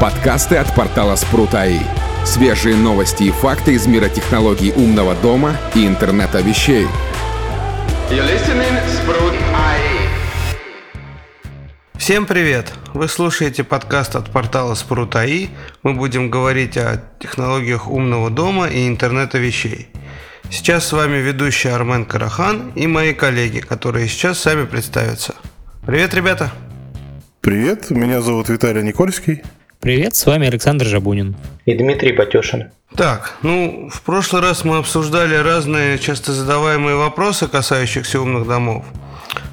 Подкасты от портала Спрут.АИ. Свежие новости и факты из мира технологий умного дома и интернета вещей. Всем привет! Вы слушаете подкаст от портала Спрут.АИ. Мы будем говорить о технологиях умного дома и интернета вещей. Сейчас с вами ведущий Армен Карахан и мои коллеги, которые сейчас сами представятся. Привет, ребята! Привет, меня зовут Виталий Никольский. Привет, с вами Александр Жабунин. И Дмитрий Батюшин. Так, ну, в прошлый раз мы обсуждали разные часто задаваемые вопросы, касающихся умных домов.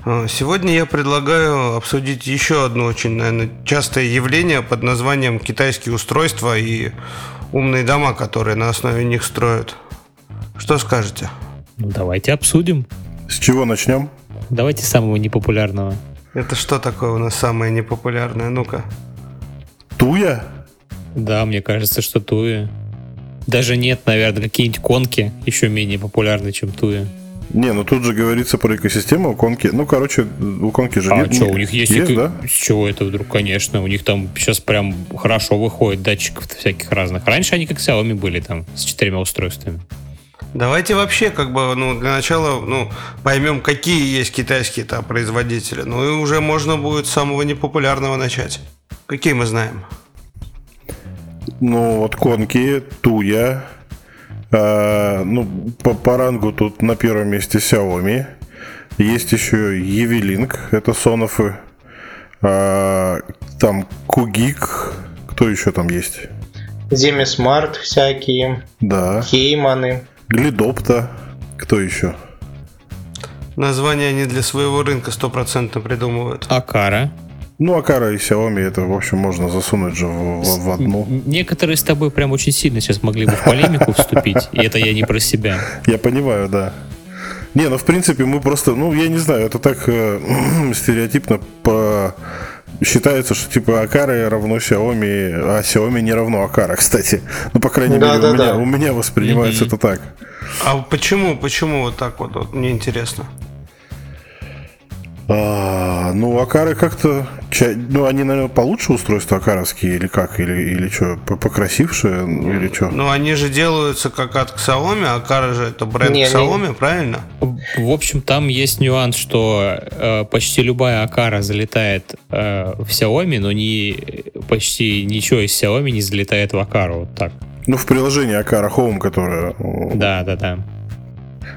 А, сегодня я предлагаю обсудить еще одно очень, наверное, частое явление под названием китайские устройства и умные дома, которые на основе них строят. Что скажете? Ну, давайте обсудим. С чего начнем? Давайте с самого непопулярного. Это что такое у нас самое непопулярное? Ну-ка. Туя? Да, мне кажется, что Туя. Даже нет, наверное, какие-нибудь конки еще менее популярны, чем Туя. Не, ну тут же говорится про экосистему у конки. Ну, короче, у конки же а нет. что, у них есть, есть эко... да? С чего это вдруг, конечно? У них там сейчас прям хорошо выходит датчиков всяких разных. Раньше они как Xiaomi были там с четырьмя устройствами. Давайте вообще, как бы, ну, для начала, ну, поймем, какие есть китайские там производители. Ну, и уже можно будет с самого непопулярного начать. Какие мы знаем? Ну, вот конки, Туя. А, ну, по, по рангу тут на первом месте Xiaomi. Есть еще Evelink, это Сонофы. А, там Кугик. Кто еще там есть? Земи Смарт всякие. Да. Кейманы. Глидопта. Кто еще? Название они для своего рынка стопроцентно придумывают. Акара. Ну, Акара и Xiaomi, это, в общем, можно засунуть же в, в, в одну. Некоторые с тобой прям очень сильно сейчас могли бы в полемику вступить, и это я не про себя. Я понимаю, да. Не, ну, в принципе, мы просто, ну, я не знаю, это так э, стереотипно по... Считается, что типа Акара равно Xiaomi, а Xiaomi не равно Акара, кстати. Ну, по крайней Да, мере, да, у, меня, да. у меня воспринимается Мгм. это так. А почему, почему вот так вот, вот мне интересно? А, ну, Акары как-то... Ну, они, наверное, получше устройства акаровские или как? Или, или что, покрасившие? Ну, или что? Ну, они же делаются как от Xiaomi, а Акара же это бренд Не, не. Xiaomi, правильно? В общем, там есть нюанс, что э, почти любая Акара залетает э, в Xiaomi, но не, почти ничего из Xiaomi не залетает в Акару. Вот так. Ну, в приложении Акара Home, которое... Да, да, да.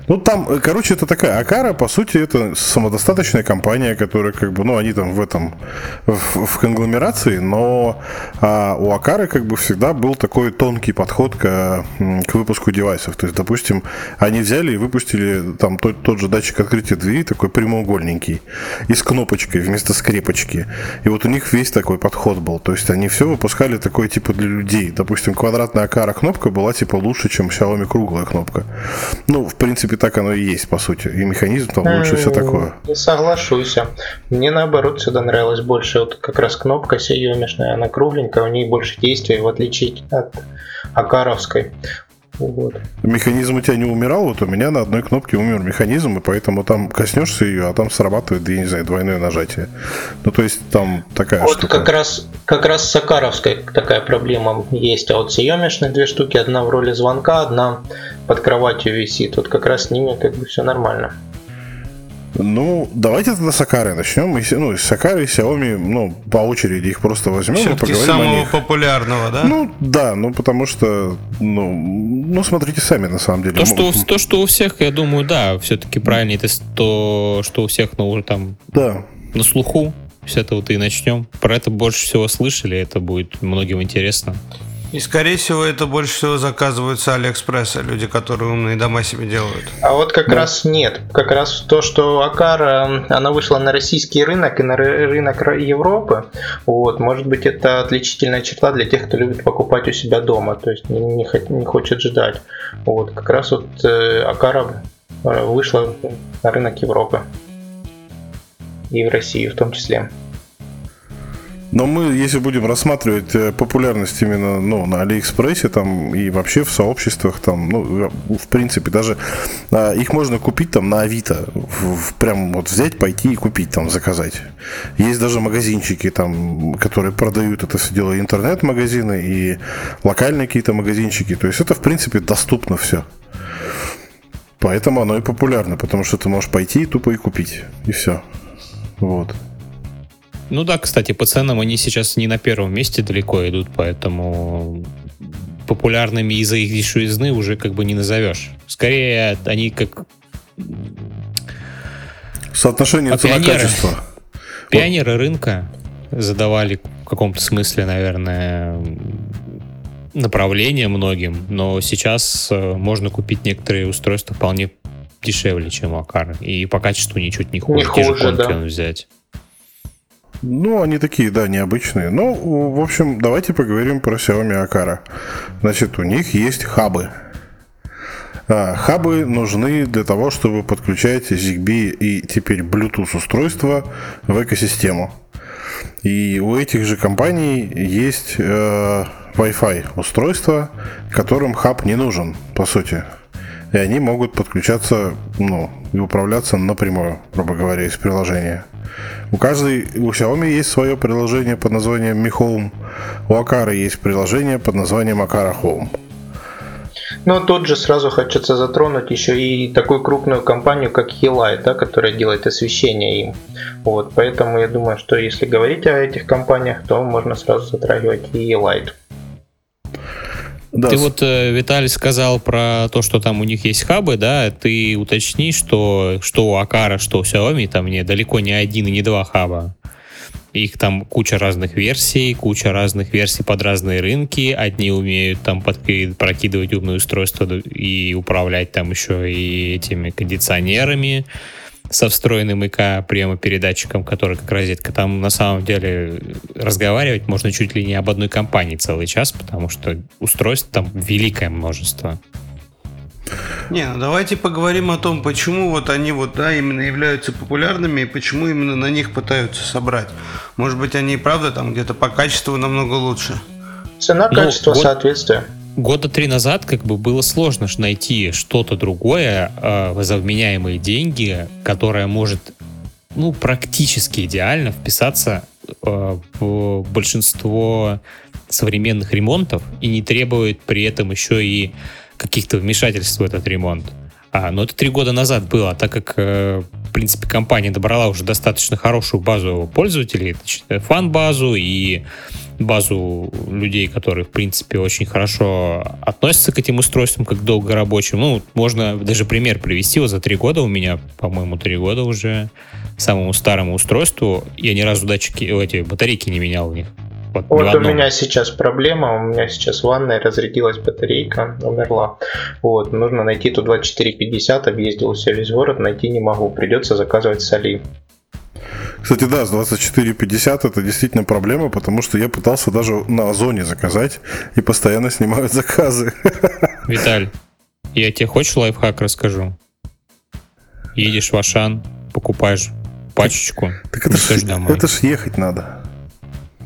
Ну, там, э, короче, это такая Акара, по сути, это самодостаточная компания, которая, как бы, ну, они там в этом, в, в конгломерации, но а, у Акары, как бы, всегда был такой тонкий подход к, к выпуску девайсов. То есть, допустим, они взяли и выпустили там тот, тот же датчик открытия двери, такой прямоугольненький, и с кнопочкой вместо скрепочки. И вот у них весь такой подход был. То есть, они все выпускали такой, типа, для людей. Допустим, квадратная Акара кнопка была, типа, лучше, чем Xiaomi круглая кнопка. Ну, в принципе, так оно и есть, по сути. И механизм там лучше, все такое. М, Соглашусь. Мне наоборот всегда нравилась больше вот как раз кнопка сиемишная, она кругленькая, у нее больше действия, в отличие от Акаровской. Вот. Механизм у тебя не умирал, вот у меня на одной кнопке умер механизм, и поэтому там коснешься ее, а там срабатывает, я не знаю, двойное нажатие. Ну, то есть там такая Вот штука. как раз, как раз с Акаровской такая проблема есть, а вот сиемишные две штуки, одна в роли звонка, одна под кроватью висит. Вот как раз с ними как бы все нормально. Ну, давайте тогда с Акары начнем. И, с- ну, с Акары и Xiaomi, ну, по очереди их просто возьмем и поговорим о самого них. популярного, да? Ну, да, ну, потому что, ну, ну, смотрите сами, на самом деле. То, что, Ну, у- то, что у всех, я думаю, да, все-таки правильнее это то, что у всех, ну, уже там Да. на слуху. С этого-то и начнем. Про это больше всего слышали, это будет многим интересно. И, скорее всего, это больше всего заказывают с Алиэкспресса, люди, которые умные дома себе делают. А вот как раз нет. Как раз то, что Акара, она вышла на российский рынок и на ры- рынок Ро- Европы. Вот, может быть, это отличительная черта для тех, кто любит покупать у себя дома, то есть не, не не хочет ждать. Вот, как раз вот э, Акара э, вышла на рынок Европы. И в Россию в том числе. Но мы, если будем рассматривать э, популярность именно ну, на Алиэкспрессе там, и вообще в сообществах, там, ну, в принципе, даже а, их можно купить там на Авито. В, в, прям вот взять, пойти и купить, там, заказать. Есть даже магазинчики, там, которые продают это все дело, интернет-магазины и локальные какие-то магазинчики. То есть это, в принципе, доступно все. Поэтому оно и популярно, потому что ты можешь пойти и тупо и купить. И все. Вот. Ну да, кстати, по ценам они сейчас не на первом месте далеко идут, поэтому популярными из-за их дешевизны уже как бы не назовешь. Скорее, они как... Соотношение цена-качество. Пионеры вот. рынка задавали в каком-то смысле, наверное, направление многим, но сейчас э, можно купить некоторые устройства вполне дешевле, чем у Акара. И по качеству ничуть не хуже. Не хуже, да. взять. Ну, они такие, да, необычные. Ну, в общем, давайте поговорим про Xiaomi Akara. Значит, у них есть хабы. А, хабы нужны для того, чтобы подключать ZigBee и теперь Bluetooth устройства в экосистему. И у этих же компаний есть э, Wi-Fi устройства, которым хаб не нужен, по сути. И они могут подключаться, ну, и управляться напрямую, грубо говоря, из приложения. У каждой, у Xiaomi есть свое приложение под названием Mi Home. У Акара есть приложение под названием Акара Home. Но тут же сразу хочется затронуть еще и такую крупную компанию, как Helite, да, которая делает освещение им. Вот, поэтому я думаю, что если говорить о этих компаниях, то можно сразу затрагивать и Helite. Да. Ты вот, э, Виталий, сказал про то, что там у них есть хабы, да, ты уточни, что, что у Акара, что у Xiaomi, там не, далеко не один и не два хаба. Их там куча разных версий, куча разных версий под разные рынки. Одни умеют там подкид, прокидывать умные устройства и управлять там еще и этими кондиционерами со встроенным ИК прямо-передатчиком, который как розетка. Там на самом деле разговаривать можно чуть ли не об одной компании целый час, потому что устройств там великое множество. Не, ну давайте поговорим о том, почему вот они вот, да, именно являются популярными и почему именно на них пытаются собрать. Может быть, они и правда там где-то по качеству намного лучше. Цена, качество, ну, вот, соответствие года три назад как бы было сложно найти что-то другое э, за вменяемые деньги, которое может ну, практически идеально вписаться э, в большинство современных ремонтов и не требует при этом еще и каких-то вмешательств в этот ремонт. А, но это три года назад было, так как, э, в принципе, компания добрала уже достаточно хорошую базу пользователей, фан-базу и базу людей, которые, в принципе, очень хорошо относятся к этим устройствам, как долго рабочим. Ну, можно даже пример привести. Вот за три года у меня, по-моему, три года уже самому старому устройству я ни разу датчики, эти батарейки не менял у них. Вот, вот у меня сейчас проблема, у меня сейчас в ванной разрядилась батарейка, умерла. Вот, нужно найти ту 2450, объездил весь город, найти не могу, придется заказывать соли. Кстати, да, с 2450 это действительно проблема, потому что я пытался даже на Озоне заказать и постоянно снимают заказы. Виталь, я тебе хочешь лайфхак расскажу? Едешь в Ашан, покупаешь пачечку, так это ж, домой. это ж ехать надо.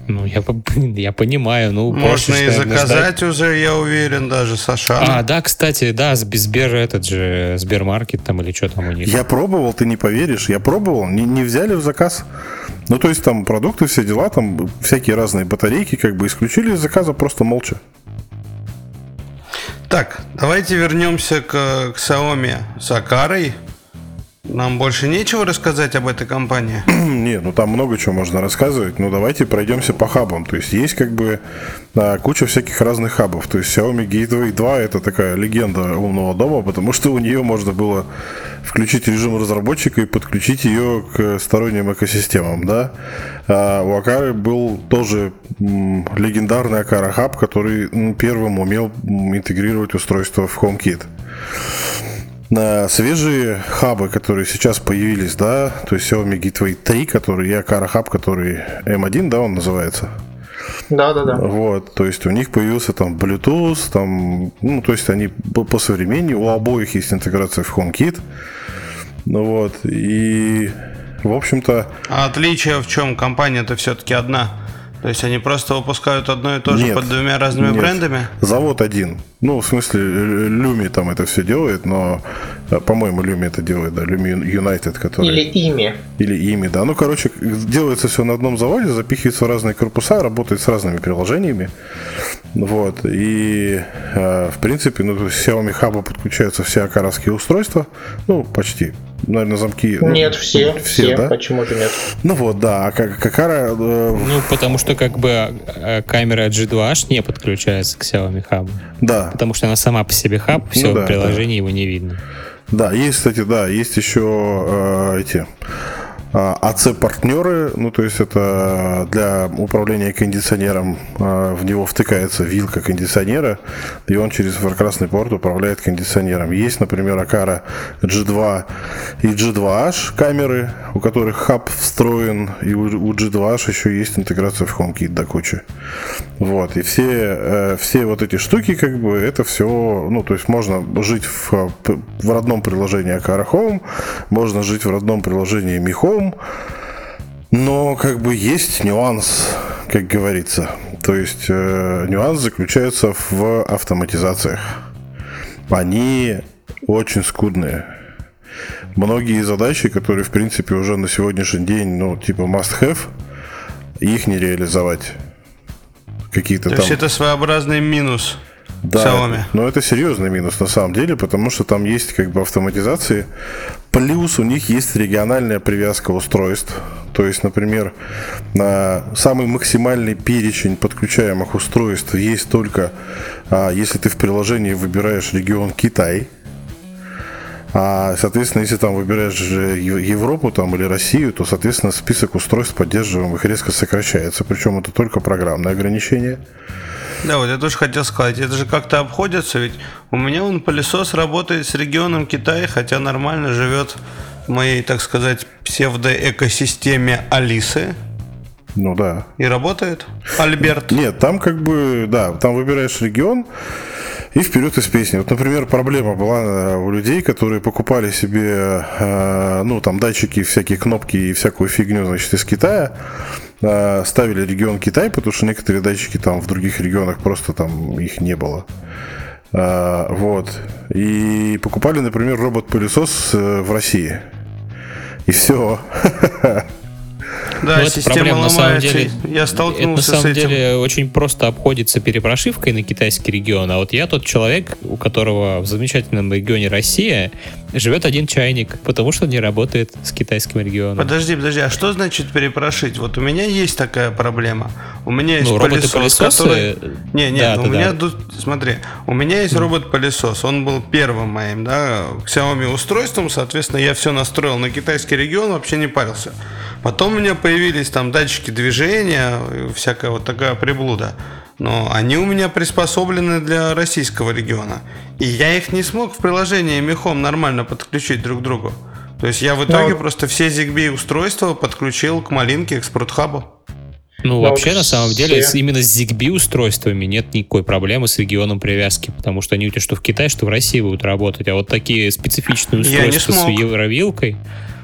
Ну, я, я понимаю. Ну, Можно и заказать ждать. уже, я уверен, даже с Ашана. А, да, кстати, да, Сбер этот же, Сбермаркет там или что там у них. Я пробовал, ты не поверишь, я пробовал, не, не взяли в заказ. Ну, то есть там продукты, все дела, там всякие разные батарейки, как бы исключили из заказа просто молча. Так, давайте вернемся к, к Xiaomi с Акарой. Нам больше нечего рассказать об этой компании? Не, ну там много чего можно рассказывать. Ну давайте пройдемся по хабам. То есть есть как бы да, куча всяких разных хабов. То есть Xiaomi Gateway 2 это такая легенда умного дома, потому что у нее можно было включить режим разработчика и подключить ее к сторонним экосистемам, да. А у Акары был тоже легендарный Акара хаб, который первым умел интегрировать устройство в HomeKit на свежие хабы, которые сейчас появились, да, то есть Xiaomi Gateway 3, который я Kara Hub, который M1, да, он называется. Да, да, да. Вот, то есть у них появился там Bluetooth, там, ну, то есть они по современнее, у обоих есть интеграция в HomeKit. Ну вот, и в общем-то... А отличие в чем? Компания-то все-таки одна. То есть они просто выпускают одно и то же Нет, под двумя разными нет. брендами? Завод один. Ну, в смысле, Люми там это все делает, но, э, по-моему, Люми это делает, да, Люми Юнайтед, который... Или ими. Или ими, да. Ну, короче, делается все на одном заводе, запихивается в разные корпуса, работает с разными приложениями. Вот. И, э, в принципе, ну, есть Xiaomi Hub подключаются все акаровские устройства. Ну, почти. Наверное, замки... ну, Нет, все, все, да? почему же нет? Ну вот, да. А как Акара... э, Ну, потому что как бы э, камера G2H не подключается к Xiaomi Hub. да. Потому что она сама по себе хаб, все Ну да, в приложении его не видно. Да, есть, кстати, да, есть еще э, эти АЦ-партнеры, ну, то есть это для управления кондиционером, э, в него втыкается вилка кондиционера, и он через инфракрасный порт управляет кондиционером. Есть, например, Акара G2 и G2H камеры, у которых хаб встроен, и у, у G2H еще есть интеграция в HomeKit до кучи. Вот, и все, э, все вот эти штуки, как бы, это все, ну, то есть можно жить в, в родном приложении Akara Home, можно жить в родном приложении Mi Home, но, как бы, есть нюанс, как говорится. То есть, э, нюанс заключается в автоматизациях. Они очень скудные. Многие задачи, которые, в принципе, уже на сегодняшний день, ну, типа must-have, их не реализовать. Какие-то То там... есть это своеобразный минус Да, Xiaomi. но это серьезный минус на самом деле, потому что там есть как бы автоматизации. Плюс у них есть региональная привязка устройств. То есть, например, на самый максимальный перечень подключаемых устройств есть только а, если ты в приложении выбираешь регион Китай. А, соответственно, если там выбираешь Европу там, или Россию, то, соответственно, список устройств поддерживаемых резко сокращается. Причем это только программное ограничение. Да, вот я тоже хотел сказать, это же как-то обходится, ведь у меня он пылесос работает с регионом Китая, хотя нормально живет в моей, так сказать, псевдоэкосистеме Алисы. Ну да. И работает. Альберт. Нет, там как бы, да, там выбираешь регион и вперед из песни. Вот, например, проблема была э, у людей, которые покупали себе, э, ну, там, датчики, всякие кнопки и всякую фигню, значит, из Китая, э, ставили регион Китай, потому что некоторые датчики там в других регионах просто там их не было. Вот. И покупали, например, робот-пылесос в России. И все. Да, Ну, это система проблема, на самом ломается. деле. Я Это на столкнулся с самом этим. деле очень просто обходится перепрошивкой на китайский регион. А вот я тот человек, у которого в замечательном регионе Россия живет один чайник, потому что не работает с китайским регионом. Подожди, подожди, а что значит перепрошить? Вот у меня есть такая проблема. У меня есть Ну, пылесос, роботы-пылесосы, который... Не, не, да, ну, да, у меня да. тут, смотри, у меня есть робот-пылесос, он был первым моим, да, Xiaomi устройством, соответственно, я все настроил на китайский регион, вообще не парился. Потом у меня появились там датчики движения, всякая вот такая приблуда. Но они у меня приспособлены для российского региона. И я их не смог в приложении Мехом нормально подключить друг к другу. То есть я в итоге Ну, просто все ZigBee устройства подключил к малинке, к спрутхабу. Ну, Да, вообще, на самом деле, все- именно с ZigBee устройствами нет никакой проблемы с регионом привязки, потому что они у тебя что в Китае, что в России будут работать. А вот такие специфичные устройства с евровилкой,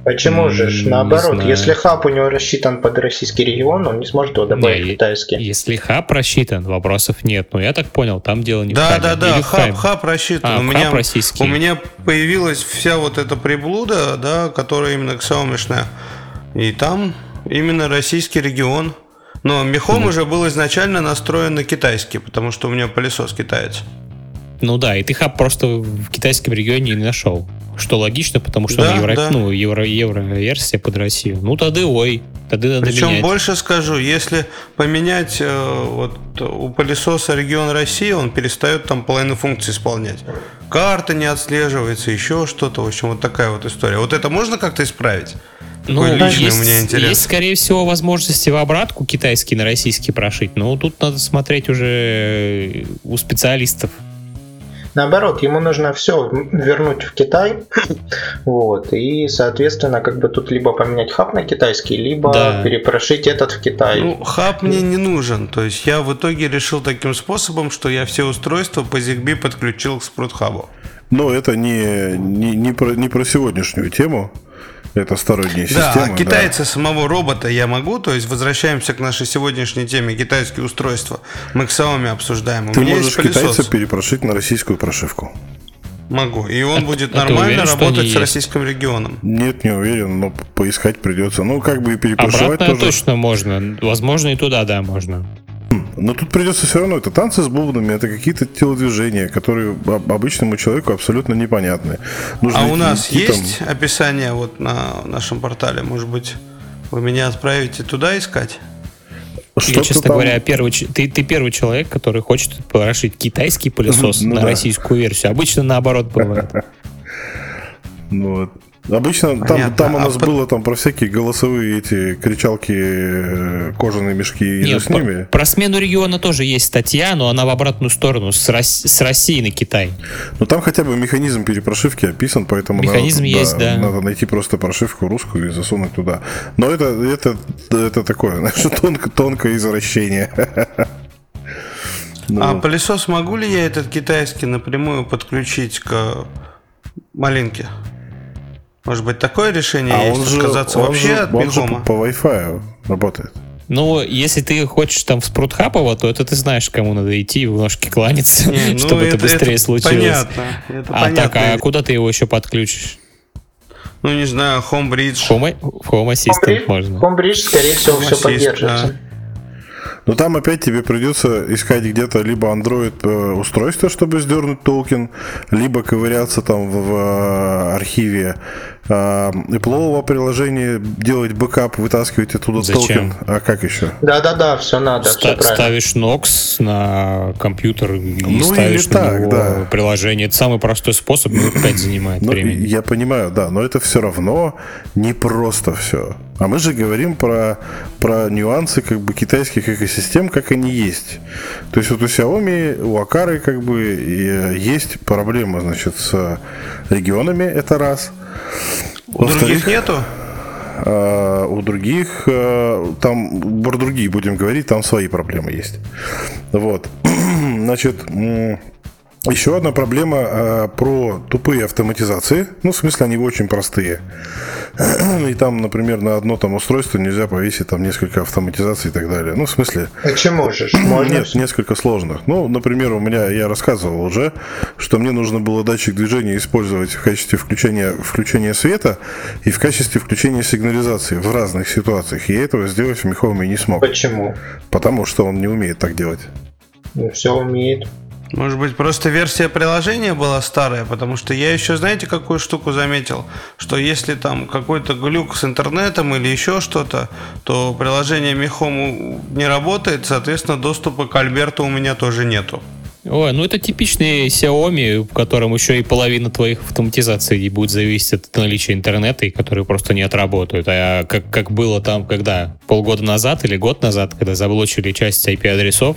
Почему же? ж? М, Наоборот, если хаб у него рассчитан под российский регион, он не сможет его добавить Не, в китайский. если хаб рассчитан, вопросов нет. Но я так понял, там дело не в Да, хабе. да, да, в хаб, хаб рассчитан. А, у, хаб меня, российский. у меня появилась вся вот эта приблуда, да, которая именно Xiaomi-шная. И там именно российский регион. Но мехом уже был изначально настроен на китайский, потому что у меня пылесос китаец. Ну да, и ты хаб просто в китайском регионе не нашел. Что логично, потому что Да, евро, да. ну, евро, евро-версия под Россию. Ну тогда ой, тогда надо Причем менять. больше скажу, если поменять э, вот у пылесоса регион России, он перестает там половину функций исполнять. Карта не отслеживается, еще что-то. В общем, вот такая вот история. Вот это можно как-то исправить? Ну, личный есть, меня интерес. есть, скорее всего, возможности в обратку китайский на российский прошить, но тут надо смотреть уже у специалистов. Наоборот, ему нужно все вернуть в Китай, вот, и, соответственно, как бы тут либо поменять хаб на китайский, либо Да. перепрошить этот в Китай. Ну, хаб мне не нужен. То есть я в итоге решил таким способом, что я все устройства по ZigBee подключил к спрутхабу. Но это не, не, не, про, не про сегодняшнюю тему. Это сторонняя Да, система. а китайца самого робота я могу, то есть возвращаемся к нашей сегодняшней теме китайские устройства. Мы к Xiaomi обсуждаем. У Ты можешь есть китайца перепрошить на российскую прошивку. Могу. И он будет а ты нормально уверен, работать с есть? российским регионом. Нет, не уверен, но поискать придется. Ну, как бы и перепрошивать Обратно тоже. точно можно. Возможно, и туда, да, можно. Но тут придется все равно, это танцы с бубнами, это какие-то телодвижения, которые об- обычному человеку абсолютно непонятны. Нужно А у нас там- есть описание вот на нашем портале? Может быть, вы меня отправите туда искать? Я, что-то честно там- говоря, первый, ты, ты первый человек, который хочет порошить китайский пылесос Ну на да. российскую версию. Обычно наоборот бывает. Ну, вот. Обычно там, Понятно. там у А нас по- было там про всякие голосовые эти кричалки, э, кожаные мешки и Нет, же с ними. про, про смену региона тоже есть статья, но она в обратную сторону, с, Рос- с России на Китай. Но там хотя бы механизм перепрошивки описан, поэтому Механизм надо, есть, да. надо найти просто прошивку русскую и засунуть туда. Но это, это, это такое, знаешь, тонко, тонкое извращение. Ну, А пылесос могу ли я этот китайский напрямую подключить к малинке? Может быть, такое решение а есть? он же, Отказаться он вообще же- от он же по, по Wi-Fi работает. Ну, если ты хочешь там в Спрутхапова, то это ты знаешь, кому надо идти в ножки кланяться, Не, ну, чтобы это, быстрее случилось. Понятно. Это А так, понятно. а куда ты его еще подключишь? Ну, не знаю, Homebridge. Home, в Home Assistant можно. Homebridge, скорее всего, Home все поддерживается. да. Но там опять тебе придется искать где-то либо Android э, устройство, чтобы сдернуть токен, либо ковыряться там в, в, э, архиве Apple приложения, делать бэкап, вытаскивать оттуда Зачем? токен. А как еще? Да-да-да, все надо, все Ста- правильно. ставишь Nox на компьютер и Ну, ставишь на так, него да. приложение. Это самый простой способ, минут 5 занимает Ну, времени. я понимаю, да, но это все равно не просто все. А мы же говорим про, про нюансы как бы китайских экосистем, как они есть. То есть вот у Xiaomi, у Акары как бы и есть проблема, значит, с регионами, это раз. У других нету? А, у других, э, там, про другие будем говорить, там свои проблемы есть. Вот. Значит, еще одна проблема э, про тупые автоматизации. Ну, в смысле, они очень простые. И там, например, на одно там устройство нельзя повесить там несколько автоматизаций и так далее. Ну, в смысле, Почему же? Можно нет, несколько сложных. Ну, например, у меня, я рассказывал уже, что мне нужно было датчик движения использовать в качестве включения, включения света и в качестве включения сигнализации в разных ситуациях. И я этого сделать в Михоуме не смог, Почему? потому что он не умеет так делать. все умеет. Может быть, просто версия приложения была старая, потому что я еще, знаете, какую штуку заметил? Что если там какой-то глюк с интернетом или еще что-то, то приложение Михому не работает, соответственно, доступа к Альберту у меня тоже нету. Ой, ну это типичный Xiaomi, в котором еще и половина твоих автоматизаций будет зависеть от наличия интернета, и которые просто не отработают. А как, как было там, когда полгода назад или год назад, когда заблочили часть IP-адресов,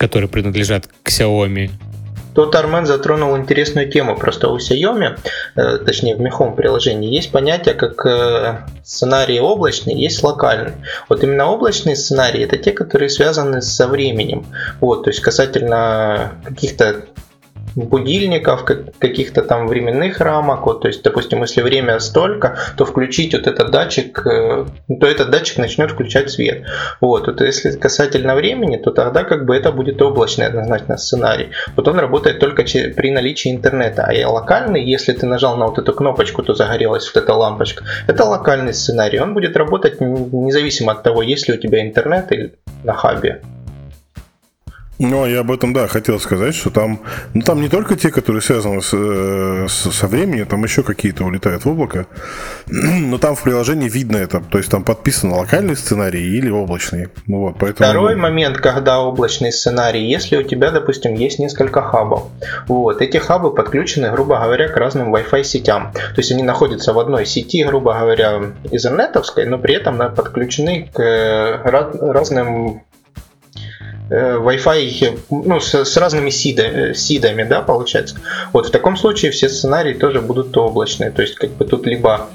которые принадлежат к Xiaomi, Тут Армен затронул интересную тему. Просто у Xiaomi, э, точнее в Михом приложении, есть понятие как э, сценарий облачный, есть локальный. Вот именно облачные сценарии это те, которые связаны со временем. Вот, то есть касательно каких-то будильников, как- каких-то там временных рамок. Вот, то есть, допустим, если время столько, то включить вот этот датчик, э, то этот датчик начнет включать свет. Вот, вот если касательно времени, то тогда как бы это будет облачный однозначно сценарий. Вот он работает только при наличии интернета. А и локальный, если ты нажал на вот эту кнопочку, то загорелась вот эта лампочка. Это локальный сценарий. Он будет работать независимо от того, есть ли у тебя интернет или на хабе. Ну, я об этом, да, хотел сказать, что там, ну, там не только те, которые связаны с, э, с- со временем, там еще какие-то улетают в облако, но там в приложении видно это, то есть там подписан локальный сценарий или облачный. Ну, вот, поэтому... Второй момент, когда облачный сценарий, если у тебя, допустим, есть несколько хабов. Вот, эти хабы подключены, грубо говоря, к разным Wi-Fi сетям. То есть они находятся в одной сети, грубо говоря, изернетовской, но при этом подключены к э, разным Wi-Fi, ну, с, с разными э, сидами, да, получается. Вот в таком случае все сценарии тоже будут облачные. То есть, как бы тут либо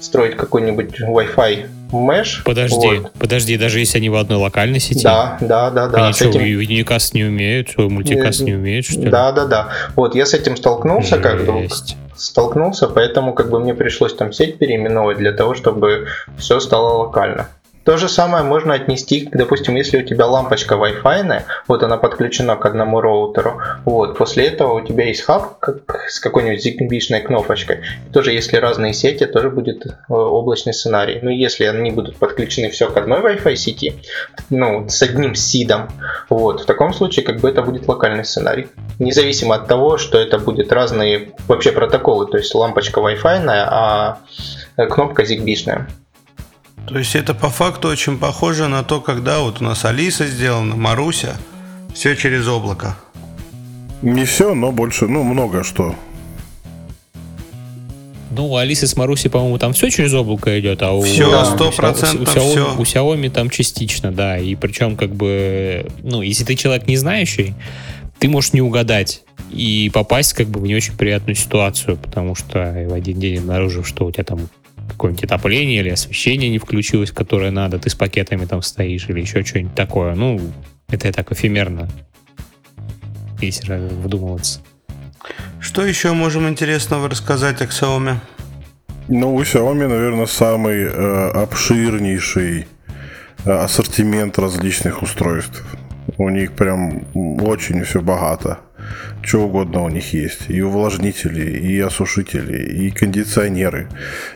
строить какой-нибудь Wi-Fi Mesh. Подожди, вот. подожди, даже если они в одной локальной сети? Да, да, да, да. Они что, этим... уникаст не умеют, мультикаст не умеют, что ли? Да, да, да. Вот я с этим столкнулся, Жесть. как бы столкнулся, поэтому как бы мне пришлось там сеть переименовать для того, чтобы все стало локально. То же самое можно отнести, допустим, если у тебя лампочка Wi-Fi, вот она подключена к одному роутеру, вот, после этого у тебя есть хаб как, с какой-нибудь zigbee кнопочкой. И тоже если разные сети, тоже будет э, облачный сценарий. Ну, если они будут подключены все к одной Wi-Fi сети, ну, с одним сидом, вот, в таком случае как бы это будет локальный сценарий. Независимо от того, что это будет разные вообще протоколы, то есть лампочка Wi-Fi, а кнопка zigbee -шная. То есть это по факту очень похоже на то, когда вот у нас Алиса сделана, Маруся, все через облако. Не все, но больше, ну, много что. Ну, у Алисы с Маруси, по-моему, там все через облако идет, а у... Все, сто процентов у, все. у Xiaomi там частично, да. И причем, как бы, ну, если ты человек не знающий, ты можешь не угадать и попасть, как бы, в не очень приятную ситуацию, потому что в один день обнаружив, что у тебя там какое-нибудь отопление или освещение не включилось, которое надо, ты с пакетами там стоишь или еще что-нибудь такое. Ну, это я так эфемерно, если вдумываться. Что еще можем интересного рассказать о Xiaomi? Ну, у Xiaomi, наверное, самый э, обширнейший э, ассортимент различных устройств. У них прям очень все богато что угодно у них есть. И увлажнители, и осушители, и кондиционеры,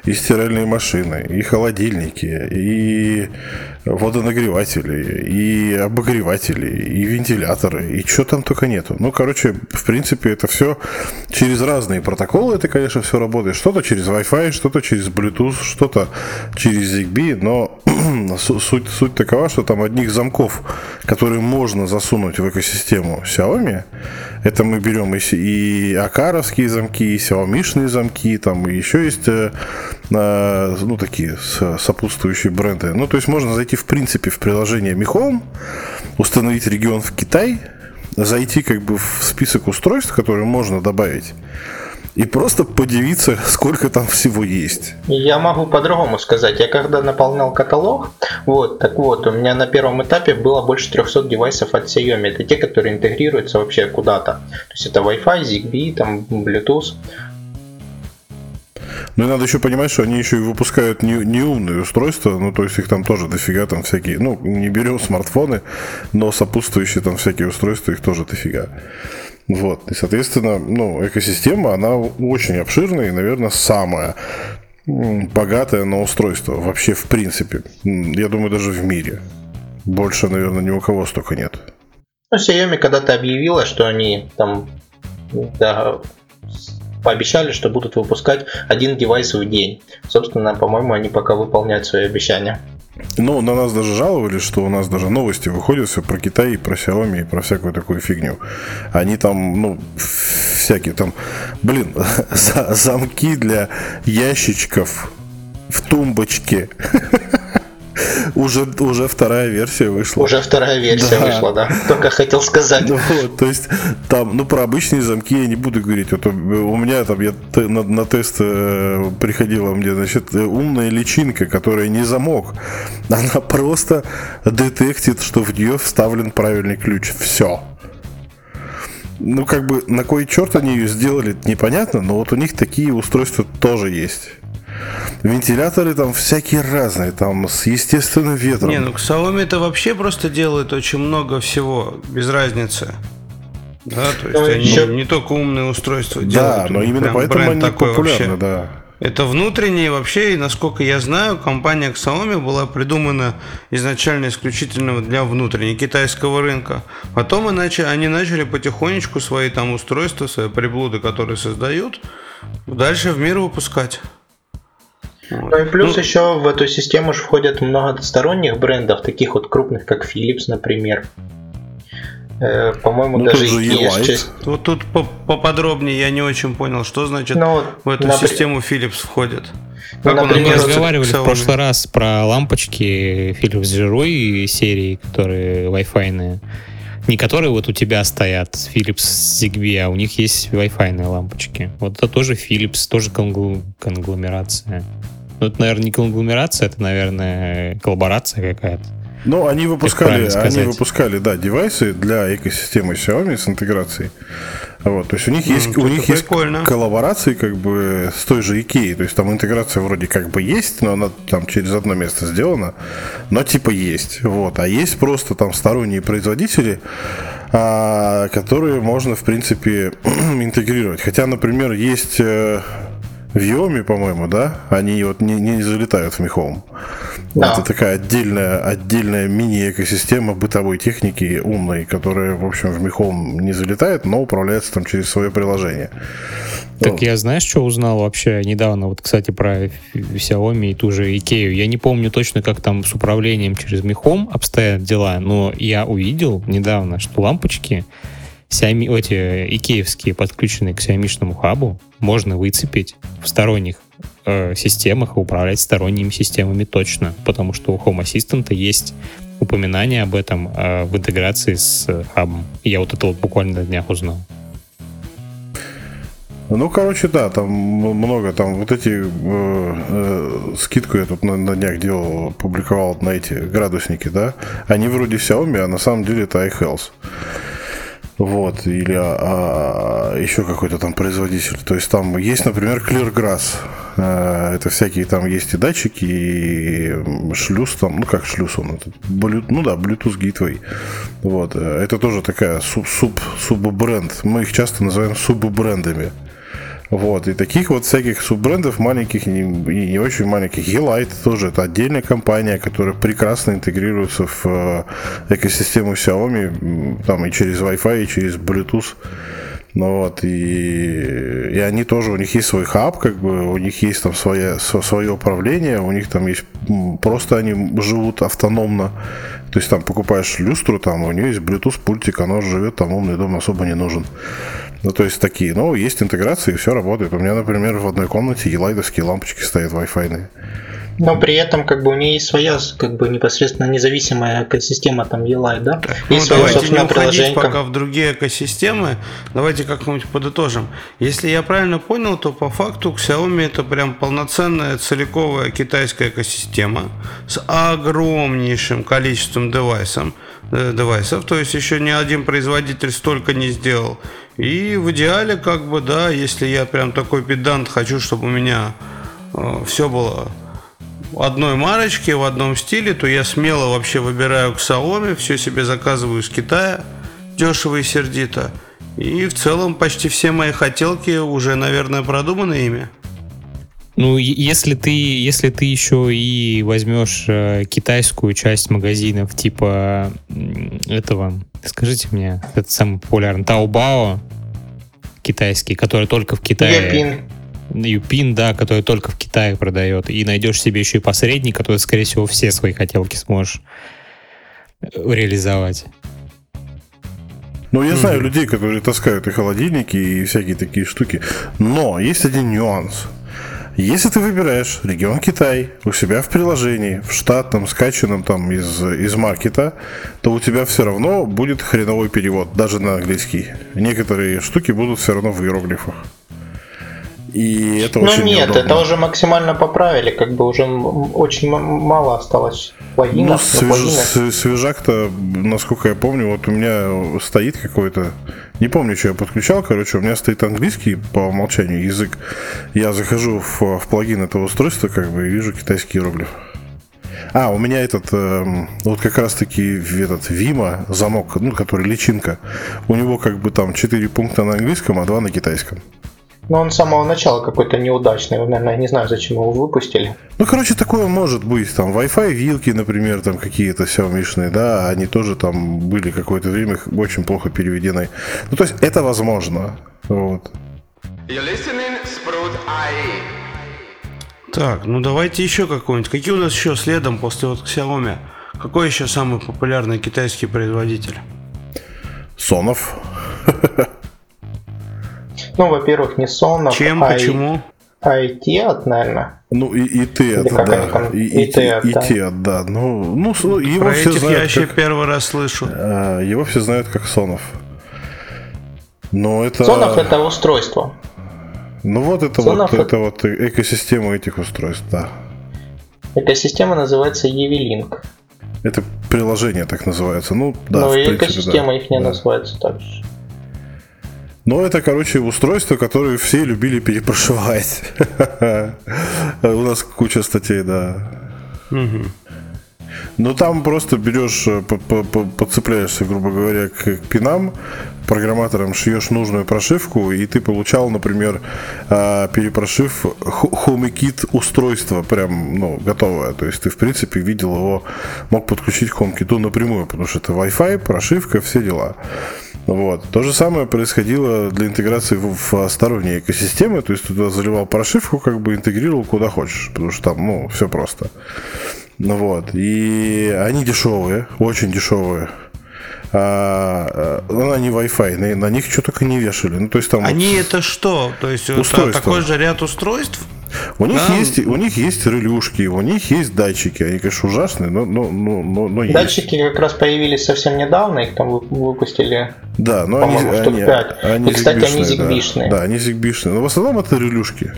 и стиральные машины, и холодильники, и водонагреватели, и обогреватели, и вентиляторы, и что там только нету. Ну, короче, в принципе, это все через разные протоколы, это, конечно, все работает. Что-то через Wi-Fi, что-то через Bluetooth, что-то через ZigBee, но суть, суть такова, что там одних замков, которые можно засунуть в экосистему Xiaomi, это мы берем и, и акаровские замки, и Xiaomi замки, там и еще есть э, э, ну, такие сопутствующие бренды. Ну, то есть можно зайти в принципе в приложение Home, установить регион в Китай, зайти как бы в список устройств, которые можно добавить и просто подивиться, сколько там всего есть. Я могу по-другому сказать. Я когда наполнял каталог, вот, так вот, у меня на первом этапе было больше 300 девайсов от Xiaomi. Это те, которые интегрируются вообще куда-то. То есть это Wi-Fi, ZigBee, там, Bluetooth. Ну и надо еще понимать, что они еще и выпускают не, не умные устройства, ну то есть их там тоже дофига, там всякие, ну не берем смартфоны, но сопутствующие там всякие устройства, их тоже дофига. Вот. И, соответственно, ну, экосистема, она очень обширная и, наверное, самая богатая на устройство вообще в принципе. Я думаю, даже в мире. Больше, наверное, ни у кого столько нет. Ну, Xiaomi когда-то объявила, что они там да, пообещали, что будут выпускать один девайс в день. Собственно, по-моему, они пока выполняют свои обещания. Ну, на нас даже жаловались, что у нас даже новости выходят все про Китай, и про Xiaomi, и про всякую такую фигню. Они там, ну, всякие там, блин, замки для ящичков в тумбочке. уже, уже вторая версия вышла. Уже вторая версия да. вышла, да. Только хотел сказать. Ну, вот, то есть, там, ну, про обычные замки я не буду говорить. Вот, у меня там, я на, на тест э, приходила мне, значит, умная личинка, которая не замок. Она просто детектит, что в нее вставлен правильный ключ. Все. Ну, как бы, на кой черт они ее сделали, непонятно, но вот у них такие устройства тоже есть. Вентиляторы там всякие разные, там с естественным ветром. Не, ну Xiaomi это вообще просто делает очень много всего, без разницы. Да, то есть они еще... не только умные устройства да, делают. Да, но именно поэтому они популярны, вообще. да. Это внутренние вообще, и насколько я знаю, компания Xiaomi была придумана изначально исключительно для внутреннего китайского рынка. Потом иначе они начали потихонечку свои там устройства, свои приблуды, которые создают, дальше в мир выпускать. Ну и плюс ну, еще в эту систему же входят много сторонних брендов, таких вот крупных, как Philips, например. Э, по-моему, ну, даже есть часть... Вот тут поподробнее я не очень понял, что значит ну, в эту например... систему Philips входит. Ну, как например, мы разговаривали в прошлый раз про лампочки Philips Gyroi серии, которые Wi-Fi. Не которые вот у тебя стоят Philips Zigbee, а у них есть Wi-Fi лампочки. Вот это тоже Philips, тоже конгломерация. Ну, это, наверное, не конгломерация, это, наверное, коллаборация какая-то. Ну, они выпускали, они выпускали, да, девайсы для экосистемы Xiaomi с интеграцией. Вот, то есть у них есть, mm, у них есть коллаборации как бы с той же Икеей, то есть там интеграция вроде как бы есть, но она там через одно место сделана, но типа есть, вот, а есть просто там сторонние производители, а, которые можно в принципе интегрировать. Хотя, например, есть э, Виоми, по-моему, да? Они вот не, не залетают в Михом. Да. Это такая отдельная, отдельная мини-экосистема бытовой техники умной, которая, в общем, в Михом не залетает, но управляется там через свое приложение. Так вот. я знаешь, что узнал вообще недавно, вот, кстати, про Xiaomi и ту же Икею. Я не помню точно, как там с управлением через Михом обстоят дела, но я увидел недавно, что лампочки Xiaomi, эти икеевские, подключенные к Xiaomi хабу, можно выцепить в сторонних э, системах и управлять сторонними системами точно, потому что у Home Assistant есть упоминание об этом э, в интеграции с э, хабом. Я вот это вот буквально на днях узнал. Ну, короче, да, там много, там вот эти э, э, скидку я тут на, на днях делал, публиковал на эти градусники, да, они вроде Xiaomi, а на самом деле это iHealth вот, или а, а, еще какой-то там производитель. То есть там есть, например, Cleargrass. А, это всякие там есть и датчики, и шлюз там, ну как шлюз он, это, ну да, Bluetooth Gateway. Вот, это тоже такая суб, суб, суб-бренд. Мы их часто называем суб-брендами. Вот, и таких вот всяких суббрендов маленьких и не, очень маленьких. E-Light тоже это отдельная компания, которая прекрасно интегрируется в э, экосистему Xiaomi, там и через Wi-Fi, и через Bluetooth. Ну вот, и, и они тоже, у них есть свой хаб, как бы, у них есть там свое, свое управление, у них там есть, просто они живут автономно. То есть там покупаешь люстру, там у нее есть Bluetooth пультик, оно живет, там умный дом особо не нужен. Ну, то есть такие. Но есть интеграции, и все работает. У меня, например, в одной комнате елайдовские лампочки стоят Wi-Fi. Но при этом как бы у нее есть своя как бы непосредственно независимая экосистема там Елай, да? Ну, есть давайте не уходить пока в другие экосистемы. Давайте как-нибудь подытожим. Если я правильно понял, то по факту Xiaomi это прям полноценная целиковая китайская экосистема с огромнейшим количеством девайсов, девайсов. То есть еще ни один производитель столько не сделал. И в идеале, как бы, да, если я прям такой педант, хочу, чтобы у меня э, все было одной марочки, в одном стиле, то я смело вообще выбираю Xiaomi, все себе заказываю с Китая, дешево и сердито. И в целом почти все мои хотелки уже, наверное, продуманы ими. Ну, если ты, если ты еще и возьмешь э, китайскую часть магазинов, типа этого, скажите мне, это самый популярный Taobao китайский, который только в Китае. Юпин. Юпин, да, который только в Китае продает. И найдешь себе еще и посредник, который, скорее всего, все свои хотелки сможешь э, реализовать. Ну, я знаю людей, которые таскают и холодильники, и всякие такие штуки. Но есть один нюанс. Если ты выбираешь регион Китай у себя в приложении, в штатном, скачанном там из, из маркета, то у тебя все равно будет хреновой перевод, даже на английский. Некоторые штуки будут все равно в иероглифах. И это ну очень нет, неудобно. это уже максимально поправили, как бы уже очень мало осталось плагинов. Ну, свеж, свежак-то, насколько я помню, вот у меня стоит какой-то, не помню, что я подключал, короче, у меня стоит английский по умолчанию язык. Я захожу в, в плагин этого устройства, как бы, и вижу китайский иероглиф. А, у меня этот, э, вот как раз-таки этот Вима, замок, ну, который личинка, у него как бы там 4 пункта на английском, а 2 на китайском. Но он с самого начала какой-то неудачный. Наверное, я не знаю, зачем его выпустили. Ну, короче, такое может быть. Там Wi-Fi вилки, например, там какие-то Xiaomi, да, они тоже там были какое-то время очень плохо переведены. Ну, то есть это возможно. Вот. Так, ну давайте еще какой-нибудь. Какие у нас еще следом после вот Xiaomi? Какой еще самый популярный китайский производитель? Сонов. Ну, во-первых, не Сонов, Чем, а почему? А и Тиат, наверное. Ну, и, и Тиат, да. И, и, и, Тиат, и, да. Тиат, да. Ну, ну, его Про все этих знают, я еще как, первый раз слышу. А, его все знают как Сонов. Но это... Сонов это устройство. Ну вот это Сонов вот, это вот экосистема этих устройств, да. Экосистема называется Evelink. Это приложение так называется. Ну, да. Ну, в и принципе, экосистема да. их не Да. называется так же. Но это, короче, устройство, которое все любили перепрошивать. У нас куча статей, да. Ну там просто берешь, э, по- по- по- подцепляешься, грубо говоря, к, пинам, программатором шьешь нужную прошивку, и ты получал, например, а, перепрошив HomeKit устройство, прям, ну, готовое. То есть ты, в принципе, видел его, мог подключить к HomeKit напрямую, потому что это Wi-Fi, прошивка, все дела. Вот. То же самое происходило для интеграции в, в сторонние экосистемы, то есть туда заливал прошивку, как бы интегрировал куда хочешь, потому что там, ну, все просто. Ну вот. И они дешевые, очень дешевые. А, а, ну, они Wi-Fi, на, на них что только не вешали. Ну, то есть там вот Они это что? То есть это Устройство. такой же ряд устройств? У них да. есть, у них есть релюшки, у них есть датчики. Они, конечно, ужасные, но, но, но, но, но есть. Датчики как раз появились совсем недавно, их там вы- выпустили. Да, но они, они, пять. они И, кстати, они зигбишные. Да, да, они зигбишные. Но в основном это релюшки.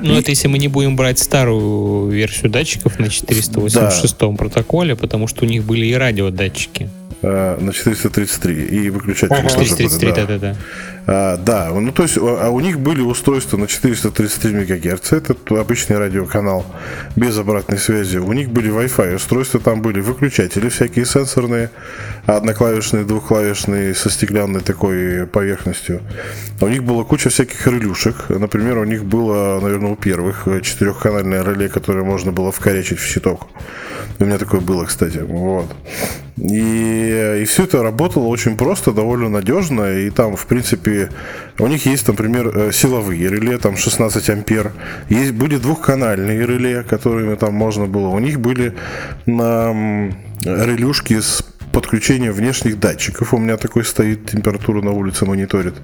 Ну, это если мы не будем брать старую версию датчиков на 486 протоколе, потому что у них были и радиодатчики. э, на 433 и выключатели Ага. тоже 433, были, да. да-да-да. А, да, ну то есть а у них были устройства на 433 МГц, это обычный радиоканал без обратной связи. У них были Wi-Fi устройства, там были выключатели всякие сенсорные, одноклавишные, двухклавишные, со стеклянной такой поверхностью. У них была куча всяких релюшек. Например, у них было, наверное, у первых четырехканальное реле, которое можно было вкорячить в щиток. У меня такое было, кстати. Вот. И, и все это работало очень просто, довольно надежно. И там, в принципе, у них есть, например, э, силовые реле, там 16 ампер. Есть, были двухканальные реле, которыми там можно было. У них были м, релюшки с подключением внешних датчиков. У меня такой стоит, температуру на улице мониторит.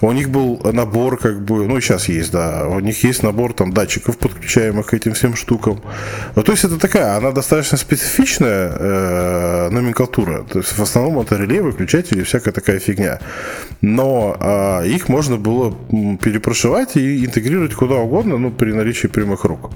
У них был набор, как бы, ну, сейчас есть, да, у них есть набор там датчиков, подключаемых к этим всем штукам. Ну, то есть это такая, она достаточно специфичная э, номенклатура. То есть в основном это реле, выключатели всякая такая фигня. Но а, их можно было перепрошивать и интегрировать куда угодно, ну, при наличии прямых рук.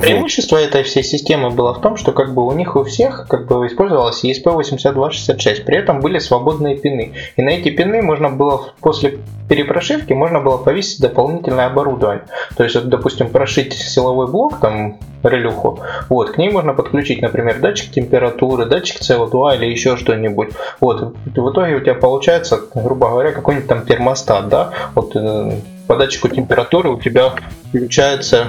Преимущество этой всей системы было в том, что как бы у них у всех как бы использовалась ESP8266, при этом были свободные пины. И на эти пины можно было после перепрошивки можно было повесить дополнительное оборудование. То есть, вот, допустим, прошить силовой блок, там, релюху, вот, к ней можно подключить, например, датчик температуры, датчик CO2 или еще что-нибудь. Вот, в итоге у тебя получается, грубо говоря, какой-нибудь там термостат, да, вот э, по датчику температуры у тебя включается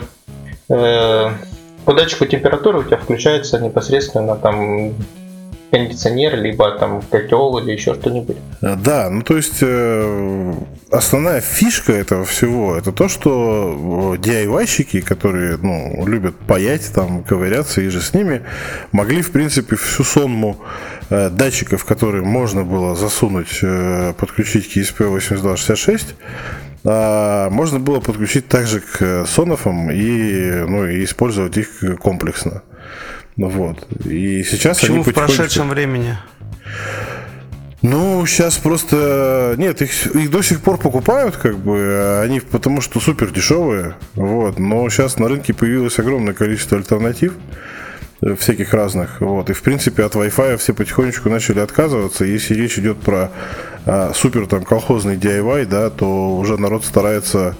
по датчику температуры у тебя включается непосредственно там кондиционер, либо там котел или еще что-нибудь. Э, Да, ну то есть э, основная фишка этого всего это то, что DIY-щики, которые ну, любят паять, там, ковыряться и же с ними, могли в принципе всю сонму э, датчиков, которые можно было засунуть, э, подключить к ESP8266, а, можно было подключить также к сонофам и, ну, и использовать их комплексно. Ну Вот. И сейчас Почему они в потихонечку- прошедшем времени? ну, сейчас просто... Нет, их, их до сих пор покупают, как бы, они потому что супер дешевые, вот, но сейчас на рынке появилось огромное количество альтернатив э, всяких разных, вот, и в принципе от Wi-Fi все потихонечку начали отказываться, если речь идет про а, супер там колхозный DIY, да, то уже народ старается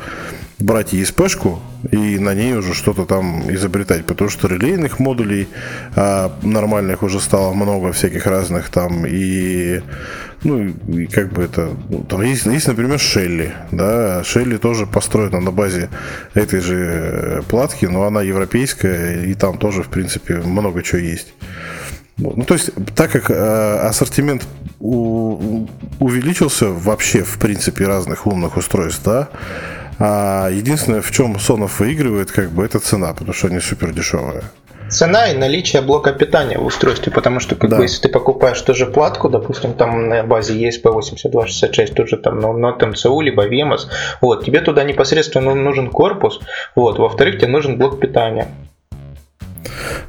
брать ESP-шку и на ней уже что-то там изобретать, потому что релейных модулей а, нормальных уже стало много всяких разных там и ну и как бы это ну, там есть, есть например Шелли да Шелли тоже построена на базе этой же э, платки но она европейская и там тоже в принципе много чего есть. Ну, то есть, так как э, ассортимент у- увеличился вообще, в принципе, разных умных устройств, да, а единственное, в чем Sonos выигрывает, как бы, это цена, потому что они супер дешевые. Цена и наличие блока питания в устройстве, потому что как Да. бы если ты покупаешь ту же платку, допустим, там на базе ESP8266, тут же там на, на МЦУ, либо VMS, вот, тебе туда непосредственно нужен корпус, вот, во-вторых, тебе нужен блок питания.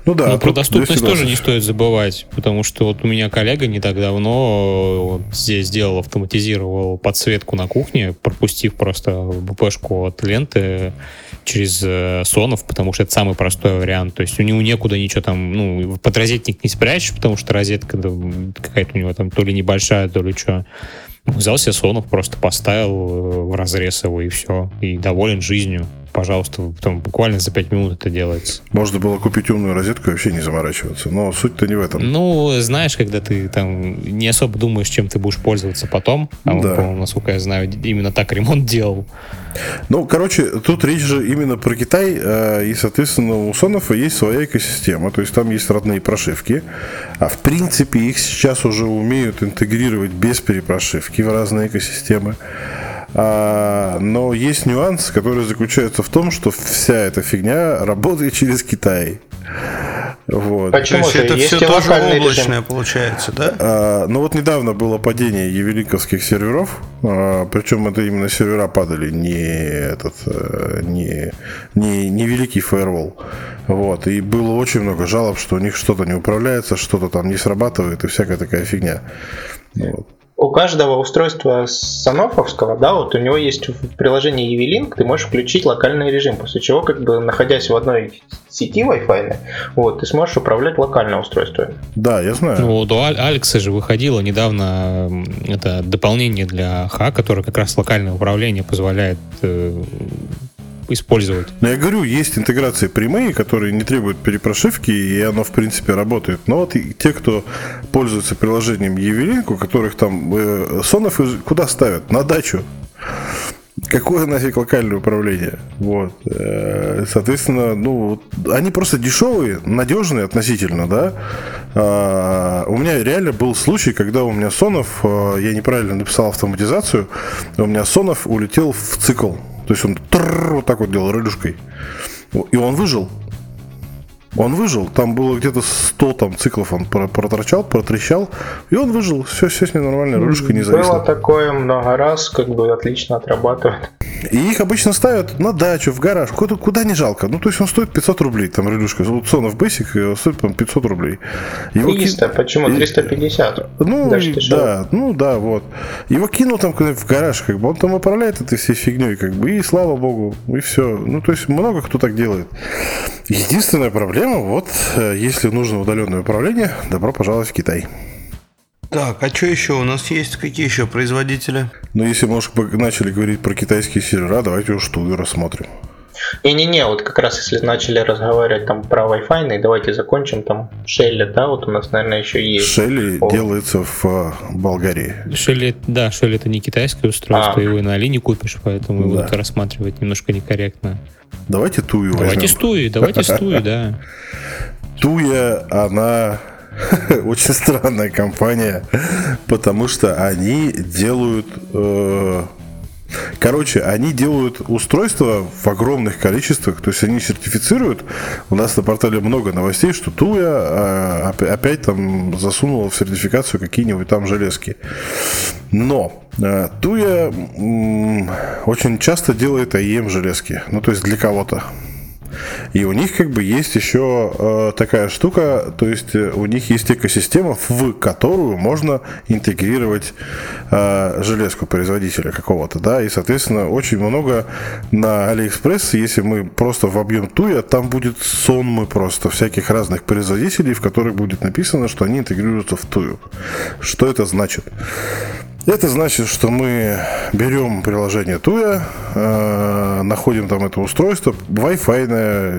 Ну да. Но а про доступность 220. тоже не стоит забывать, потому что вот у меня коллега не так давно здесь сделал, автоматизировал подсветку на кухне, пропустив просто БПшку от ленты через э, сонов, потому что это самый простой вариант. То есть у него некуда ничего там, ну, под розетник не спрячешь, потому что розетка какая-то у него там то ли небольшая, то ли что. Взял себе сонов, просто поставил э, в разрез его и все. И доволен жизнью. Пожалуйста, там буквально за 5 минут это делается. Можно было купить умную розетку и вообще не заморачиваться. Но суть-то не в этом. Ну, знаешь, когда ты там не особо думаешь, чем ты будешь пользоваться потом, а он, Да. по-моему, насколько я знаю, именно так ремонт делал. Ну, короче, тут речь же именно про Китай, э, и, соответственно, у Sonoff есть своя экосистема, то есть там есть родные прошивки, а в принципе их сейчас уже умеют интегрировать без перепрошивки в разные экосистемы. А, но есть нюанс, который заключается в том, что вся эта фигня работает через Китай. Вот. То Почему есть же? это Есть все тоже облачное режим. получается, да? А, ну вот недавно было падение евеликовских серверов, а, причем это именно сервера падали, не этот, э, не, не, не великий фаервол. Вот, и было очень много жалоб, что у них что-то не управляется, что-то там не срабатывает и всякая такая фигня. Вот. У каждого устройства санофовского, да, вот у него есть в приложении EV-Link, ты можешь включить локальный режим, после чего, как бы, находясь в одной сети Wi-Fi, вот, ты сможешь управлять локально устройствами. Да, я знаю. Вот у Алекса же выходило недавно это дополнение для ХА, которое как раз локальное управление позволяет э, использовать. Но я говорю, есть интеграции прямые, которые не требуют перепрошивки, и оно, в принципе, работает. Но вот и те, кто пользуется приложением Evelink, у которых там э, сонов куда ставят? На дачу. Какое нафиг локальное управление? Вот. Э, Соответственно, ну, они просто дешевые, надежные относительно, да. А, У меня реально был случай, когда у меня сонов, э, я неправильно написал автоматизацию, у меня сонов улетел в цикл. То есть он вот так вот делал рылюшкой. И он выжил. Он выжил. Там было где-то 100 там, циклов он про- проторчал, протрещал. И он выжил. Все, все с ним нормально. Рылюшка не Было зависла. такое много раз, как бы отлично отрабатывает. И их обычно ставят на дачу, в гараж, куда, куда не жалко. Ну, то есть он стоит 500 рублей, там, релюшка. Вот Sonov Basic э, стоит, по 500 рублей. Его ки- 300, почему? И- 350. Ну, Даже да, ну да, вот. Его кинул там куда-нибудь в гараж, как бы, он там управляет этой всей фигней, как бы, и слава богу, и все. Ну, то есть много кто так делает. Единственная проблема, вот, э, если нужно удаленное управление, добро пожаловать в Китай. Так, а что еще у нас есть? Какие еще производители? Но если мы уж бы начали говорить про китайские сервера, давайте уж ту рассмотрим. Не-не-не, вот как раз если начали разговаривать там про Wi-Fi, давайте закончим там Шелли, да, вот у нас, наверное, еще есть. Шелли О. делается в э, Болгарии. Шелли, да, Шелли это не китайское устройство, А. его и на Али не купишь, поэтому его Да. это рассматривать немножко некорректно. Давайте Тую Давайте возьмем. стуи, давайте стуи, да. Туя, она очень странная компания, потому что они делают... э, Короче, они делают устройства в огромных количествах, то есть они сертифицируют. У нас на портале много новостей, что Туя опя- опять там засунула в сертификацию какие-нибудь там железки. Но э, Туя очень часто делает AEM железки, ну то есть для кого-то. И у них как бы есть еще э, такая штука, то есть э, у них есть экосистема, в которую можно интегрировать э, железку производителя какого-то, да, и, соответственно, очень много на AliExpress, если мы просто вобьем туя, там будет сонмы просто всяких разных производителей, в которых будет написано, что они интегрируются в тую. Что это значит? Это значит, что мы берем приложение Туя, э, находим там это устройство, Wi-Fi,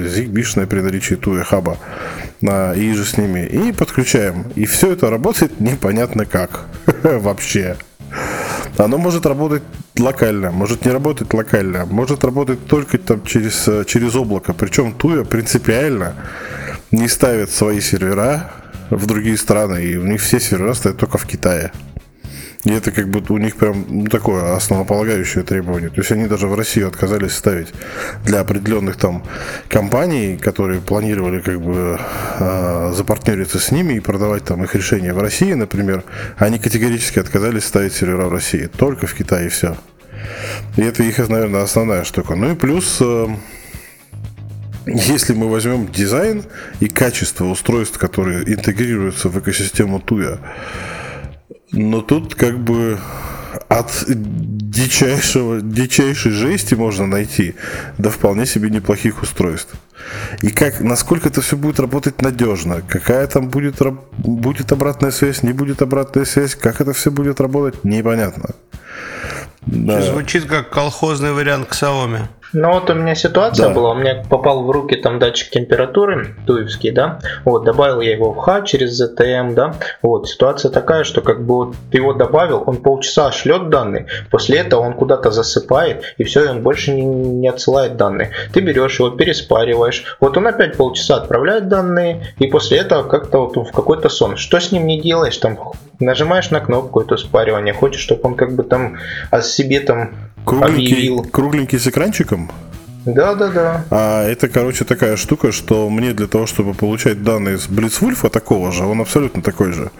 зигбишное при наличии Туя хаба э, и же с ними, и подключаем. И все это работает непонятно как вообще. Оно может работать локально, может не работать локально, может работать только там через, через облако. Причем Туя принципиально не ставит свои сервера в другие страны, и у них все сервера стоят только в Китае. И это как бы у них прям ну, такое основополагающее требование. То есть они даже в Россию отказались ставить для определенных там компаний, которые планировали как бы э, запартнериться с ними и продавать там их решения в России, например, они категорически отказались ставить сервера в России. Только в Китае и все. И это их, наверное, основная штука. Ну и плюс э, если мы возьмем дизайн и качество устройств, которые интегрируются в экосистему Туя, но тут как бы от дичайшего, дичайшей жести можно найти до вполне себе неплохих устройств. И как, насколько это все будет работать надежно, какая там будет, будет обратная связь, не будет обратная связь, как это все будет работать, непонятно. Да. Звучит как колхозный вариант Xiaomi. Ну вот у меня ситуация да. была, у меня попал в руки там датчик температуры, туевский, да, вот, добавил я его в Х через ZTM, да, вот, ситуация такая, что как бы вот ты его добавил, он полчаса шлет данные, после этого он куда-то засыпает, и все, и он больше не, не отсылает данные. Ты берешь его, переспариваешь, вот он опять полчаса отправляет данные, и после этого как-то вот он в какой-то сон. Что с ним не делаешь, там нажимаешь на кнопку это спаривание, хочешь, чтобы он как бы там о себе там Кругленький, объявил. кругленький с экранчиком? Да, да, да. А это, короче, такая штука, что мне для того, чтобы получать данные с Блицвульфа такого же, он абсолютно такой же.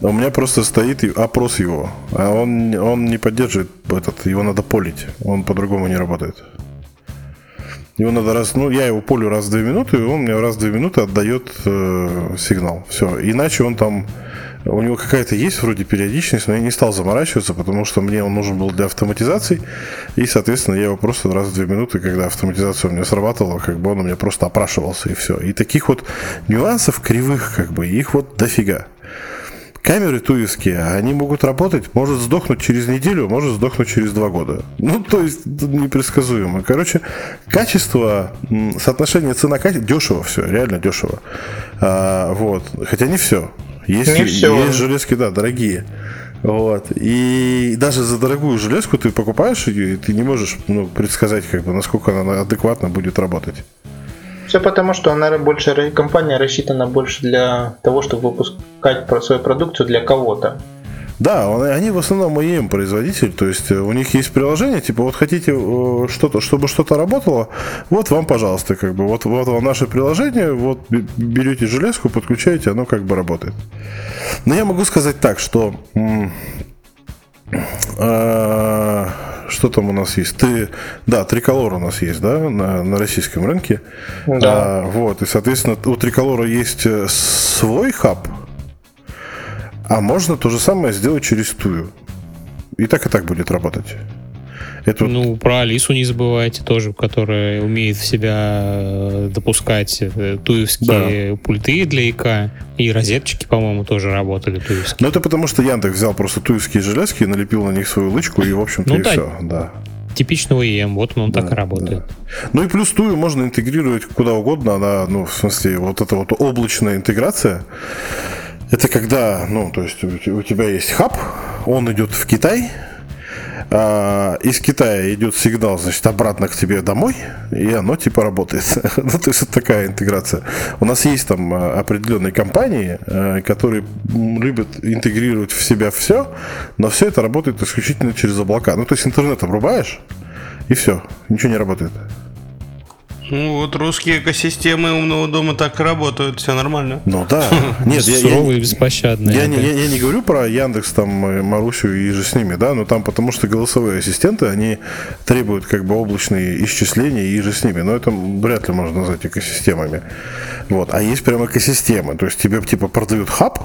У меня просто стоит опрос его. А он, он не поддерживает этот, его надо полить. Он по-другому не работает. Его надо раз, ну, я его полю раз в две минуты, и он мне раз в две минуты отдает э, сигнал. Все. Иначе он там у него какая-то есть вроде периодичность, но я не стал заморачиваться, потому что мне он нужен был для автоматизации. И, соответственно, я его просто раз в две минуты, когда автоматизация у меня срабатывала, как бы он у меня просто опрашивался и все. И таких вот нюансов кривых, как бы, их вот дофига. Камеры туевские, они могут работать, может сдохнуть через неделю, может сдохнуть через два года. Ну, то есть, непредсказуемо. Короче, качество, соотношение цена-качество, дешево все, реально дешево. А, вот. Хотя не все. Есть, не все. есть железки, да, дорогие. Вот. И даже за дорогую железку ты покупаешь ее, и ты не можешь ну, предсказать, как бы, насколько она адекватно будет работать. Все потому, что она больше компания рассчитана больше для того, чтобы выпускать свою продукцию для кого-то. Да, они в основном OEM производитель, то есть э, у них есть приложение, типа вот хотите э, что-то, чтобы что-то работало, вот вам, пожалуйста, как бы вот, вот вам наше приложение, вот берете железку, подключаете, оно как бы работает. Но я могу сказать так, что э, что там у нас есть? Ты, да, триколор у нас есть, да, на, на российском рынке. Да. А, вот, и, соответственно, у триколора есть свой хаб, а можно то же самое сделать через Тую. И так и так будет работать. Это ну, вот... про Алису не забывайте тоже, которая умеет в себя э, допускать э, туевские да. пульты для ИК. И розеточки, по-моему, тоже работали туевские. Ну, это потому что Яндекс взял просто туевские железки, налепил на них свою лычку, и, в общем-то, ну, и да, все. Да. Типичного EM, вот он, он да, так и работает. Да. Ну и плюс тую можно интегрировать куда угодно. Она, ну, в смысле, вот эта вот облачная интеграция, это когда, ну, то есть у тебя есть хаб, он идет в Китай, а, из Китая идет сигнал, значит, обратно к тебе домой, и оно типа работает. ну, то есть это такая интеграция. У нас есть там а, определенные компании, а, которые любят интегрировать в себя все, но все это работает исключительно через облака. Ну, то есть интернет обрубаешь, и все, ничего не работает. Ну вот русские экосистемы умного дома так и работают, все нормально. Ну да. Нет, я, Суровые и беспощадные. Я, я, я, не говорю про Яндекс, там, э, Марусю и же с ними, да, но там потому что голосовые ассистенты, они требуют как бы облачные исчисления и же с ними. Но это вряд ли можно назвать экосистемами. Вот. А есть прям экосистемы. То есть тебе типа продают хаб,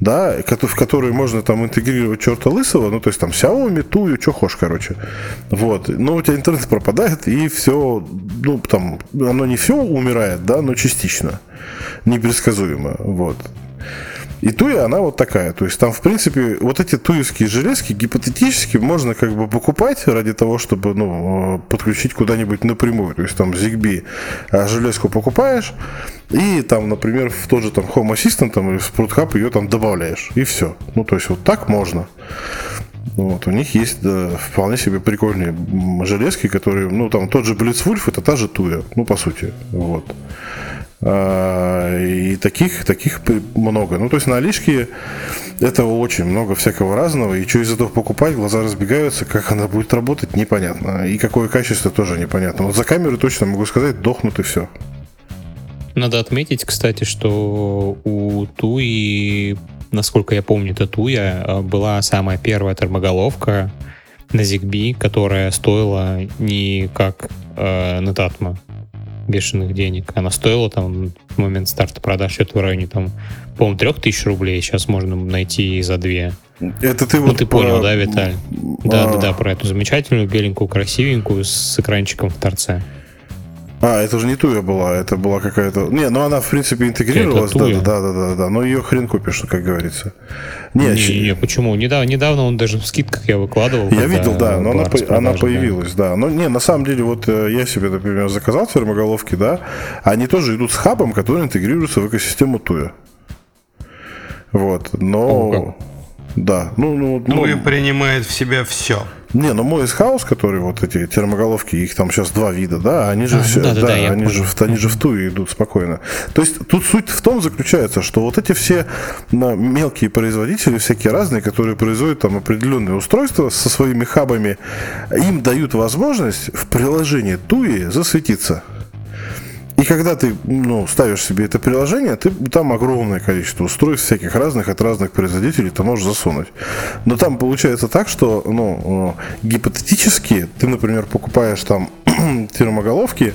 да, в которые можно там интегрировать черта лысого, ну, то есть там Xiaomi, Тую, что хочешь, короче. Вот. Но у тебя интернет пропадает, и все, ну, там, оно не все умирает, да, но частично. Непредсказуемо. Вот. И туя, она вот такая. То есть там, в принципе, вот эти туевские железки гипотетически можно как бы покупать ради того, чтобы ну, подключить куда-нибудь напрямую. То есть там ZigBee а, железку покупаешь, и там, например, в тот же там Home Assistant там, или в Sprout Hub ее там добавляешь. И все. Ну, то есть вот так можно. Вот, у них есть да, вполне себе прикольные железки, которые, ну, там тот же Blitzwolf, это та же туя, ну, по сути, вот. А, и таких, таких много. Ну, то есть на Алишке этого очень много всякого разного. И что из этого покупать, глаза разбегаются, как она будет работать, непонятно. И какое качество тоже непонятно. Вот за камеры точно могу сказать, дохнут и все. Надо отметить, кстати, что у Туи, насколько я помню, это Туя, а, была самая первая термоголовка на ZigBee, которая стоила не как э, Netatmo бешеных денег. Она стоила там в момент старта продаж что-то в районе там, по-моему, трех тысяч рублей. Сейчас можно найти за две. Это ты ну, вот ты про- понял, да, Виталь? Да, А. да, да, про эту замечательную, беленькую, красивенькую с экранчиком в торце. А, это же не Туя была, это была какая-то... Не, ну она, в принципе, интегрировалась, да, Туя. да, да, да, да, но ее хрен купишь, как говорится. Не, Не, щ- не, почему? Недавно, недавно он даже в скидках я выкладывал. Я видел, да, но она, она распродажа, да. появилась, да. Но не, на самом деле, вот э, я себе, например, заказал термоголовки, да, они тоже идут с хабом, который интегрируется в экосистему Tuya. Вот, но... О, Да, ну, ну, ну, Tuya принимает в себя все. Не, ну MoesHouse, который вот эти термоголовки, их там сейчас два вида, да, они же А, все, ну да-да-да, я они же, в- они же в Tuya идут спокойно. То есть тут суть в том заключается, что вот эти все ну, мелкие производители, всякие разные, которые производят там определенные устройства со своими хабами, им дают возможность в приложении туи засветиться. И когда ты ну, ставишь себе это приложение, ты, там огромное количество устройств всяких разных от разных производителей ты можешь засунуть. Но там получается так, что ну, э, гипотетически ты, например, покупаешь там термоголовки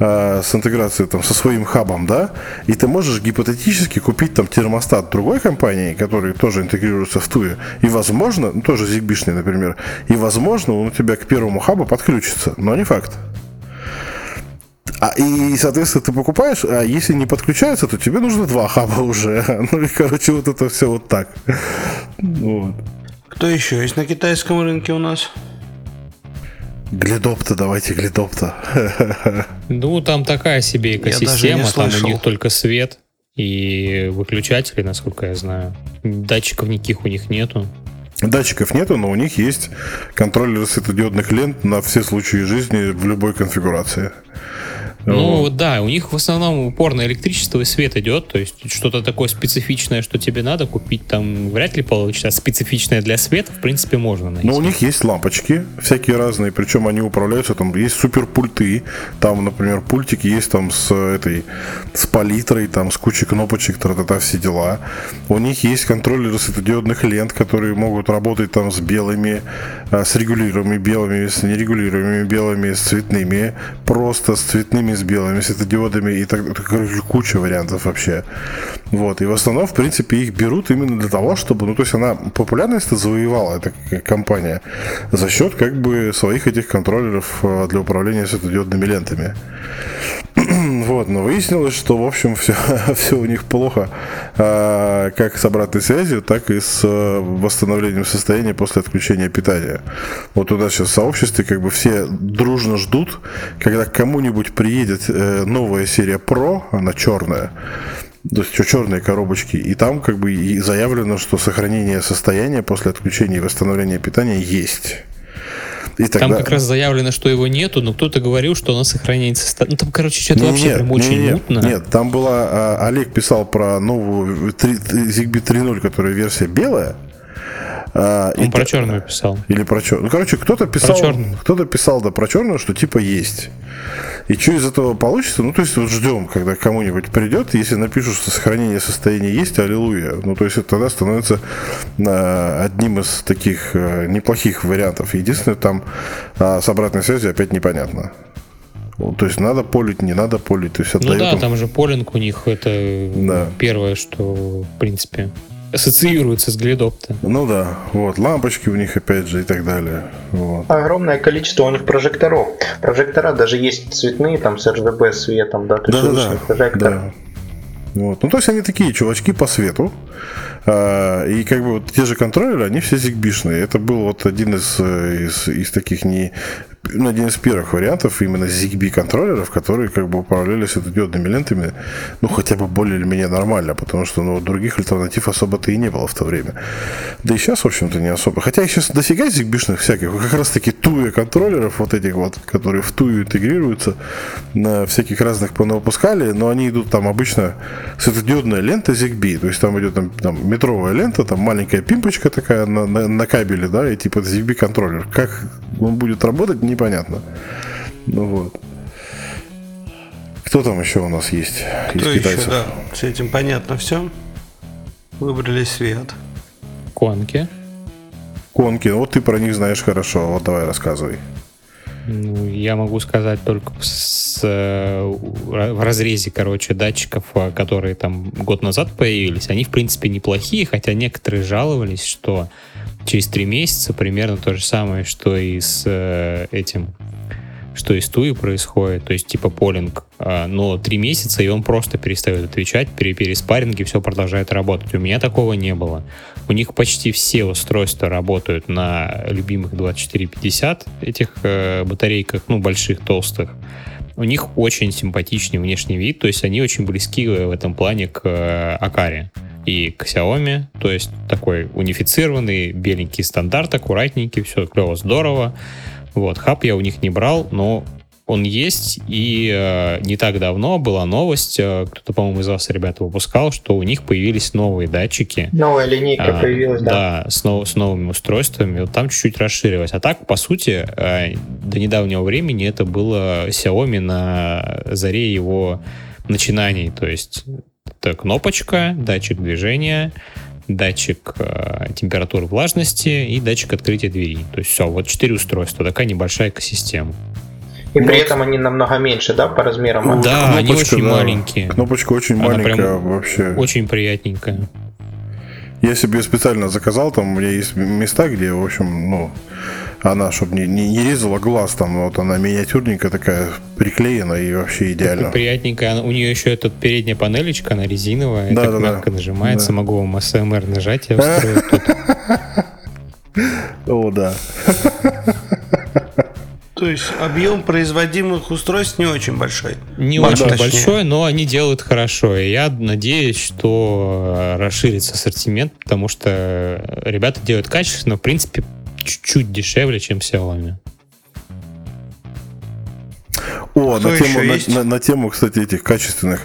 э, с интеграцией там, со своим хабом, да, и ты можешь гипотетически купить там термостат другой компании, который тоже интегрируется в туе, и возможно, ну, тоже зигбишный, например, и возможно он у тебя к первому хабу подключится, но не факт. А, и, соответственно, ты покупаешь, а если не подключается, то тебе нужно два хаба уже. Ну и, короче, вот это все вот так. Вот. Кто еще есть на китайском рынке у нас? Глидопта, давайте глидопта. Ну, там такая себе даже не экосистема, там у слышал. них только свет и выключатели, насколько я знаю. Датчиков никаких у них нету. Датчиков нету, но у них есть контроллеры светодиодных лент на все случаи жизни в любой конфигурации. Ну Вот. да, у них в основном упор на электричество и свет идет, то есть что-то такое специфичное, что тебе надо купить, там вряд ли получится. А специфичное для света, в принципе, можно найти. Но Ну, у них есть лампочки, всякие разные, причем они управляются, там есть суперпульты, там, например, пультики есть там с этой, с палитрой, там с кучей кнопочек, тра-та-та, все дела. У них есть контроллеры светодиодных лент, которые могут работать там с белыми, а, с регулируемыми белыми, с нерегулируемыми белыми, с цветными, просто с цветными, с белыми светодиодами и так, короче, куча вариантов вообще. Вот, и в основном, в принципе, их берут именно для того, чтобы, ну, то есть она популярность завоевала, эта компания, за счет, как бы, своих этих контроллеров э, для управления светодиодными лентами. Вот, но выяснилось, что, в общем, все, все у них плохо, а, как с обратной связью, так и с э, восстановлением состояния после отключения питания. Вот у нас сейчас в сообществе как бы все дружно ждут, когда кому-нибудь приедет э, новая серия Pro, она черная, то есть черные коробочки, и там как бы и заявлено, что сохранение состояния после отключения и восстановления питания есть. И Там тогда- как раз заявлено, что его нету, но кто-то говорил, что оно сохраняется. Ну там, короче, что-то Не, вообще нет, прям очень не, мутно. Нет, там была... а, Олег писал про новую три- ZigBee 3.0, которая версия белая. А, Он и про черную писал. Или про черную. Ну, короче, кто-то писал, кто-то писал, да, про черную, что типа есть. И что из этого получится? Ну, то есть, вот ждем, когда кому-нибудь придет, если напишут, что сохранение состояния есть, аллилуйя. Ну, то есть, это тогда становится а, одним из таких а, неплохих вариантов. Единственное, там а, с обратной связью опять непонятно. То есть, надо полить, не надо полить. То есть, Ну да, им- там же полинг у них это Да. первое, что, в принципе, ассоциируется с глидопто. Ну да, вот, лампочки у них опять же и так далее. Вот. Огромное количество у них прожекторов. Прожектора даже есть цветные, там с RGB светом, да, то есть Да-да-да. уличный прожектор. да. Вот. Ну, то есть они такие чувачки по свету. А, и как бы вот те же контроллеры, они все зигбишные. Это был вот один из, э, из, из таких не ну, один из первых вариантов именно ZigBee контроллеров, которые как бы управляли светодиодными лентами, ну, хотя бы более или менее нормально, потому что, ну, других альтернатив особо-то и не было в то время. Да и сейчас, в общем-то, не особо. Хотя сейчас дофига зигбишных всяких, как раз таки туя контроллеров, вот этих вот, которые в тую интегрируются, на всяких разных понавыпускали, но они идут там обычно светодиодная лента ZigBee, то есть там идет там, там метровая лента, там маленькая пимпочка такая на, на, на кабеле, да, и типа ZigBee контроллер. Как он будет работать, непонятно. Ну вот. Кто там еще у нас есть? Кто из еще, китайцев? да. С этим понятно все. Выбрали свет. Конки. Конки, ну вот ты про них знаешь хорошо, вот давай рассказывай. Ну, я могу сказать только с, э, в разрезе, короче, датчиков, э, которые там год назад появились. Они, в принципе, неплохие, хотя некоторые жаловались, что через три месяца примерно то же самое, что и с э, этим что и с Туи происходит, то есть типа полинг, но три месяца, и он просто перестает отвечать, при переспарринге все продолжает работать. У меня такого не было. У них почти все устройства работают на любимых 2450 этих э, батарейках, ну, больших, толстых. У них очень симпатичный внешний вид, то есть они очень близки в этом плане к э, Акаре и к Xiaomi, то есть такой унифицированный беленький стандарт, аккуратненький, все клево, здорово. Вот, хаб я у них не брал, но он есть, и э, не так давно была новость, э, кто-то, по-моему, из вас, ребята, выпускал, что у них появились новые датчики. Новая линейка а, появилась, да. Да, с, нов, с новыми устройствами, вот там чуть-чуть расширилось. А так, по сути, э, до недавнего времени это было Xiaomi на заре его начинаний, то есть это кнопочка, датчик движения, датчик э, температуры влажности и датчик открытия двери. То есть все, вот четыре устройства, такая небольшая экосистема. И при этом они намного меньше, да, по размерам? Да, Кнопочка, они очень да. маленькие. Кнопочка очень Она маленькая вообще. Очень приятненькая. Я себе специально заказал, там у меня есть места, где, в общем, ну, она, чтобы не, не, не резала глаз, там, вот она миниатюрненькая такая, приклеена и вообще идеально. Приятненькая. У нее еще эта передняя панелечка, она резиновая, Да, так да, да. мягко нажимается. Да. Могу вам СМР нажать, я устрою тут. О, да. То есть объем производимых устройств не очень большой. Не Да, очень точнее. большой, но они делают хорошо. И я надеюсь, что э, расширится ассортимент, потому что э, ребята делают качественно, в принципе, чуть-чуть дешевле, чем Xiaomi. О, Кто на тему, на, на- на тему, кстати, этих качественных.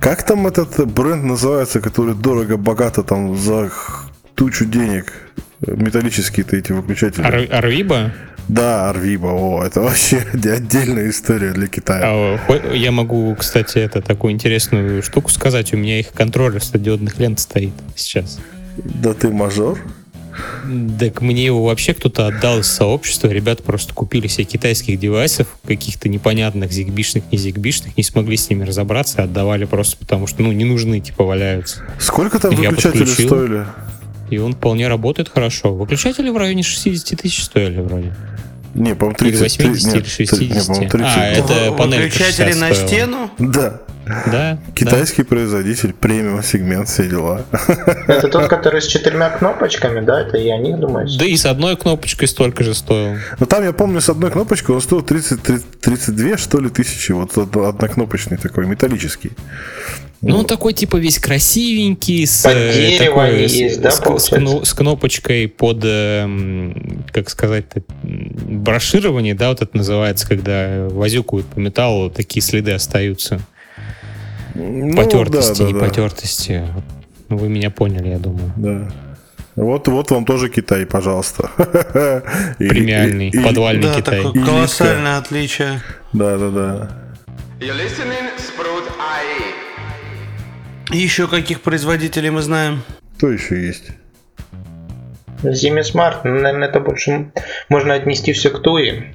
Как там этот бренд называется, который дорого-богато там за тучу денег? Металлические-то эти выключатели. Ар- Арвиба? Да, Арвиба, о, это вообще отдельная история для Китая. А, Я могу, кстати, это такую интересную штуку сказать. У меня их контроллер светодиодных лент стоит сейчас. Да ты мажор? Так мне его вообще кто-то отдал из сообщества. Ребята просто купили себе китайских девайсов, каких-то непонятных зигбишных, не зигбишных, не смогли с ними разобраться, отдавали просто потому, что ну не нужны, типа валяются. Сколько там Я выключатели подключил. стоили? И он вполне работает хорошо. Выключатели в районе 60 тысяч стоили вроде. Не, по-моему, Или 30. 80, нет, или три- 60. не, по-моему, 30. А, это панелька Выключатели 60 на стоила. стену? Да. Да. Китайский производитель, премиум сегмент, все дела. Это тот, который с четырьмя кнопочками, да? Это и о них да. Да и с одной кнопочкой столько же стоил. Но там, я помню, с одной кнопочкой он стоил 30, 30 32, что ли, тысячи. Вот од- однокнопочный такой, металлический. Ну, он такой, типа, весь красивенький, с, э, такой, они с- есть, да, с, с кнопочкой под, эм, как сказать, броширование, да, вот это называется, когда возюкают по металлу, такие следы остаются. Ну, потертости, да, да, не да. потертости. Ну, Вы меня поняли, я думаю. Да. Вот, вот вам тоже Китай, пожалуйста. Премиальный, и- и- подвальный Да, Китай. такое И колоссальное отличие. Да, да, да. Еще каких производителей мы знаем? Кто еще есть? Смарт, ну, наверное, это больше можно отнести все к Туи.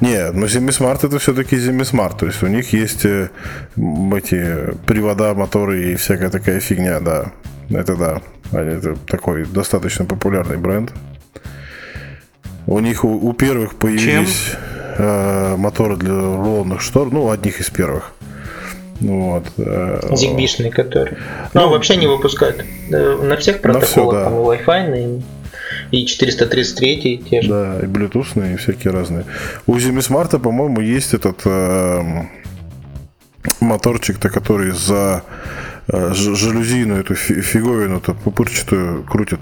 Нет, ну Зимисмарт это все-таки Зимисмарт. То есть у них есть э, эти привода, моторы и всякая такая фигня, да. Это да. Это такой достаточно популярный бренд. У них у, у первых появились э, моторы для рулонных штор, ну, одних из первых. Ну Вот. э, Зигбишный, который. Ну, вообще не выпускают. Э, На всех протоколах, всё, да. там и Wi-Fi, и, и 433 те же. Да, и блютусные, и всякие разные. У Зимисмарта, по-моему, есть этот эм, моторчик-то, который за э, ж- жалюзину, эту фи- фиговину-то пупырчатую крутит.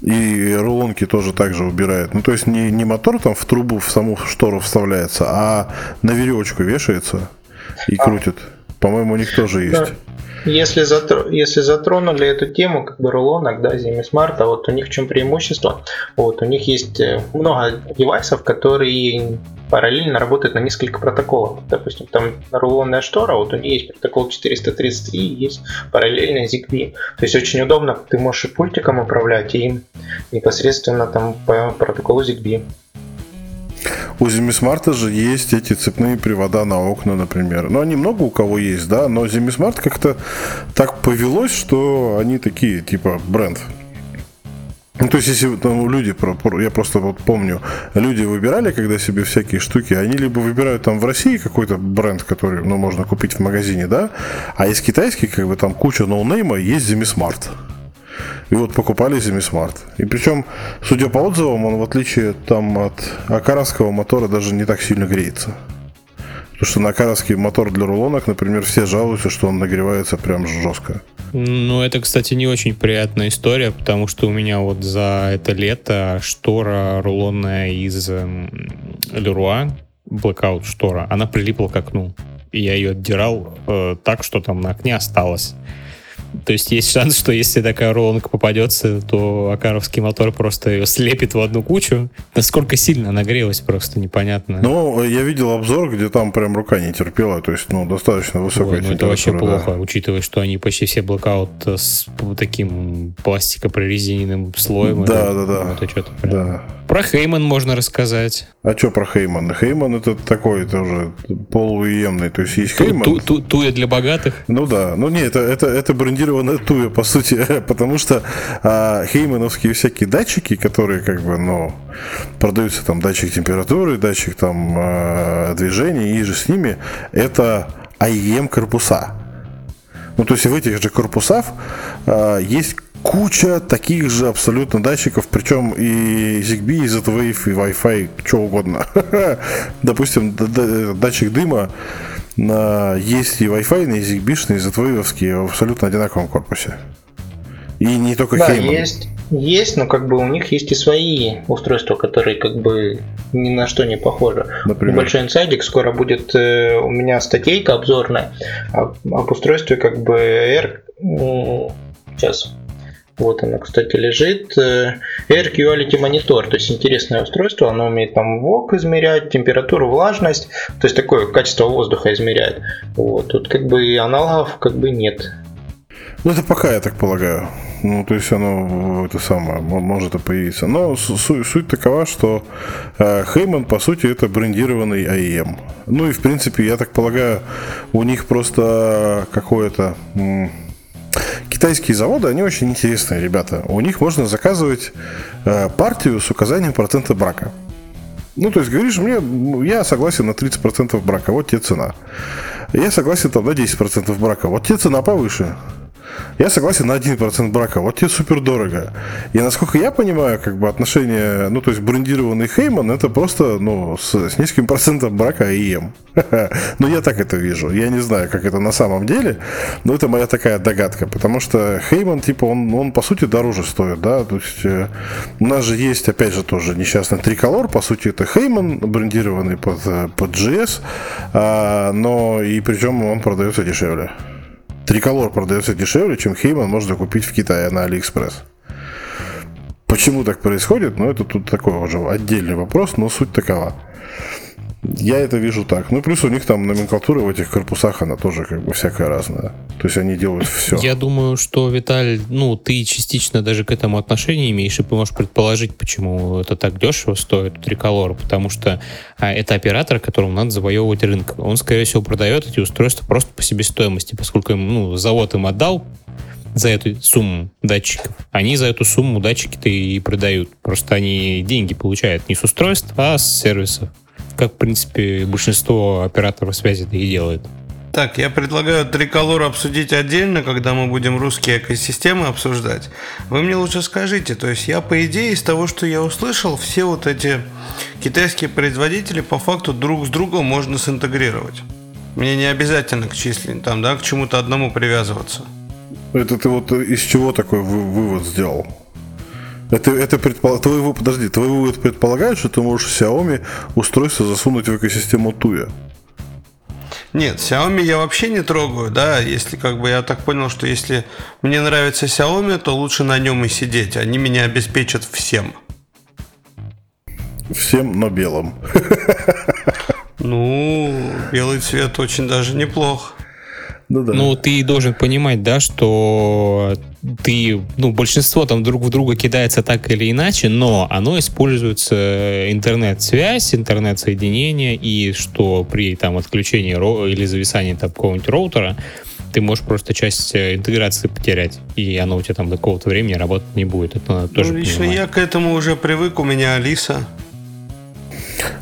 И рулонки тоже так же убирает. Ну, то есть не, не мотор там в трубу, в саму штору вставляется, а на веревочку вешается и крутит. По-моему, у них тоже есть. Да. Если, затро- если затронули эту тему, как бы рулонок, да, Zimi Smart, а вот у них в чем преимущество? Вот, у них есть э, много девайсов, которые параллельно работают на несколько протоколов. Допустим, там рулонная штора, вот у них есть протокол 433, и есть параллельно ZigBee. То есть очень удобно, ты можешь и пультиком управлять, и непосредственно там по протоколу ZigBee. У Зимисмарта же есть эти цепные привода на окна, например. Ну, они много у кого есть, да, но Зимисмарт как-то так повелось, что они такие, типа, бренд. Ну, то есть, если там люди, я просто вот помню, люди выбирали, когда себе всякие штуки, они либо выбирают там в России какой-то бренд, который, ну, можно купить в магазине, да, а из китайских, как бы, там куча ноунейма, есть Zemismart. И вот покупали Zemismart. И причем, судя по отзывам, он в отличие там от акаровского мотора даже не так сильно греется. Потому что на акаровский мотор для рулонок, например, все жалуются, что он нагревается прям жестко. Ну, это, кстати, не очень приятная история, потому что у меня вот за это лето штора рулонная из эм, Леруа, Blackout штора, она прилипла к окну. И я ее отдирал э, так, что там на окне осталось. То есть есть шанс, что если такая ролонка попадется, то Акаровский мотор просто ее слепит в одну кучу. Насколько сильно нагрелась, просто непонятно. Ну, я видел обзор, где там прям рука не терпела, то есть, ну, достаточно высокая Ой, ну, Это вообще да. плохо, учитывая, что они почти все блокаут с таким пластикопрорезиненным слоем. Да, это, да, да. Это что-то прям... Да. Про Хейман можно рассказать. А что про Хейман? Хейман это такой, это уже полууемный, то есть есть Хейман. Ту, ту, туя для богатых? Ну да, ну не, это, это, это брендированная туя, по сути, потому что а, хеймановские всякие датчики, которые как бы, ну, продаются там датчик температуры, датчик там а, движения, и же с ними, это IEM корпуса. Ну, то есть в этих же корпусах а, есть куча таких же абсолютно датчиков, причем и ZigBee, и Z-Wave, и Wi-Fi, что угодно. Допустим, датчик дыма есть и Wi-Fi, и ZigBee, и Z-Wave в абсолютно одинаковом корпусе. И не только да, Heyman. есть, есть, но как бы у них есть и свои устройства, которые как бы ни на что не похожи. Например? Небольшой инсайдик, скоро будет э, у меня статейка обзорная об, об устройстве как бы R... Сейчас вот она, кстати, лежит. Air Quality Monitor, то есть интересное устройство, оно умеет там ВОК измерять, температуру, влажность, то есть такое качество воздуха измеряет. Вот, тут как бы аналогов как бы нет. Ну, это пока, я так полагаю. Ну, то есть оно это самое, может и появиться. Но суть, суть такова, что э, Хейман, по сути, это брендированный AEM. Ну и, в принципе, я так полагаю, у них просто какое-то... Китайские заводы, они очень интересные, ребята. У них можно заказывать э, партию с указанием процента брака. Ну, то есть, говоришь, мне, я согласен на 30% брака, вот тебе цена. Я согласен там на 10% брака, вот тебе цена повыше. Я согласен на 1% брака. Вот тебе супер дорого. И насколько я понимаю, как бы отношение, ну, то есть брендированный Хейман, это просто, ну, с, с низким процентом брака ИМ. ну, я так это вижу. Я не знаю, как это на самом деле, но это моя такая догадка. Потому что Хейман, типа, он, он по сути дороже стоит, да. То есть э, у нас же есть, опять же, тоже несчастный триколор. По сути, это Heiman, брендированный под, э, под GS, а, но и причем он продается дешевле. Триколор продается дешевле, чем Heiman можно купить в Китае на Алиэкспресс. Почему так происходит? Ну, это тут такой уже отдельный вопрос, но суть такова. Я это вижу так. Ну, плюс у них там номенклатура в этих корпусах, она тоже как бы всякая разная. То есть они делают все. Я думаю, что, Виталь, ну, ты частично даже к этому отношение имеешь, и можешь предположить, почему это так дешево стоит, триколор. Потому что а, это оператор, которому надо завоевывать рынок. Он, скорее всего, продает эти устройства просто по себестоимости, поскольку ну, завод им отдал за эту сумму датчиков. Они за эту сумму датчики-то и продают. Просто они деньги получают не с устройств, а с сервисов как, в принципе, большинство операторов связи это и делает. Так, я предлагаю триколор обсудить отдельно, когда мы будем русские экосистемы обсуждать. Вы мне лучше скажите, то есть я, по идее, из того, что я услышал, все вот эти китайские производители по факту друг с другом можно синтегрировать. Мне не обязательно к числен, там, да, к чему-то одному привязываться. Это ты вот из чего такой вывод сделал? Это, это предпол... твой, подожди, твой вывод предполагает, что ты можешь Xiaomi устройство засунуть в экосистему Туя? Нет, Xiaomi я вообще не трогаю, да, если как бы я так понял, что если мне нравится Xiaomi, то лучше на нем и сидеть, они меня обеспечат всем. Всем, но белым. Ну, белый цвет очень даже неплох. Ну да. Ну, ты должен понимать, да, что ты, ну, большинство там друг в друга кидается так или иначе, но оно используется интернет-связь, интернет-соединение, и что при там отключении ро- или зависании там какого-нибудь роутера ты можешь просто часть э, интеграции потерять, и оно у тебя там до какого-то времени работать не будет. Это надо тоже ну, лично понимать. я к этому уже привык, у меня Алиса.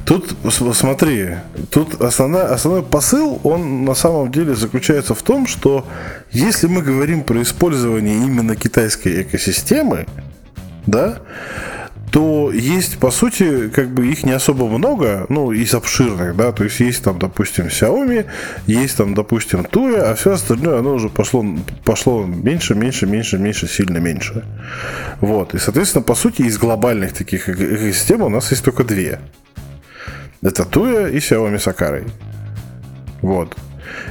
Тут, смотри, тут основной, основной посыл, он на самом деле заключается в том, что если мы говорим про использование именно китайской экосистемы, да, то есть, по сути, как бы их не особо много, ну, из обширных, да, то есть есть там, допустим, Xiaomi, есть там, допустим, Tuya, а все остальное, оно уже пошло, пошло меньше, меньше, меньше, меньше, сильно меньше. Вот, и, соответственно, по сути, из глобальных таких экосистем у нас есть только две. Это Tuya и Xiaomi с Акарой. Вот.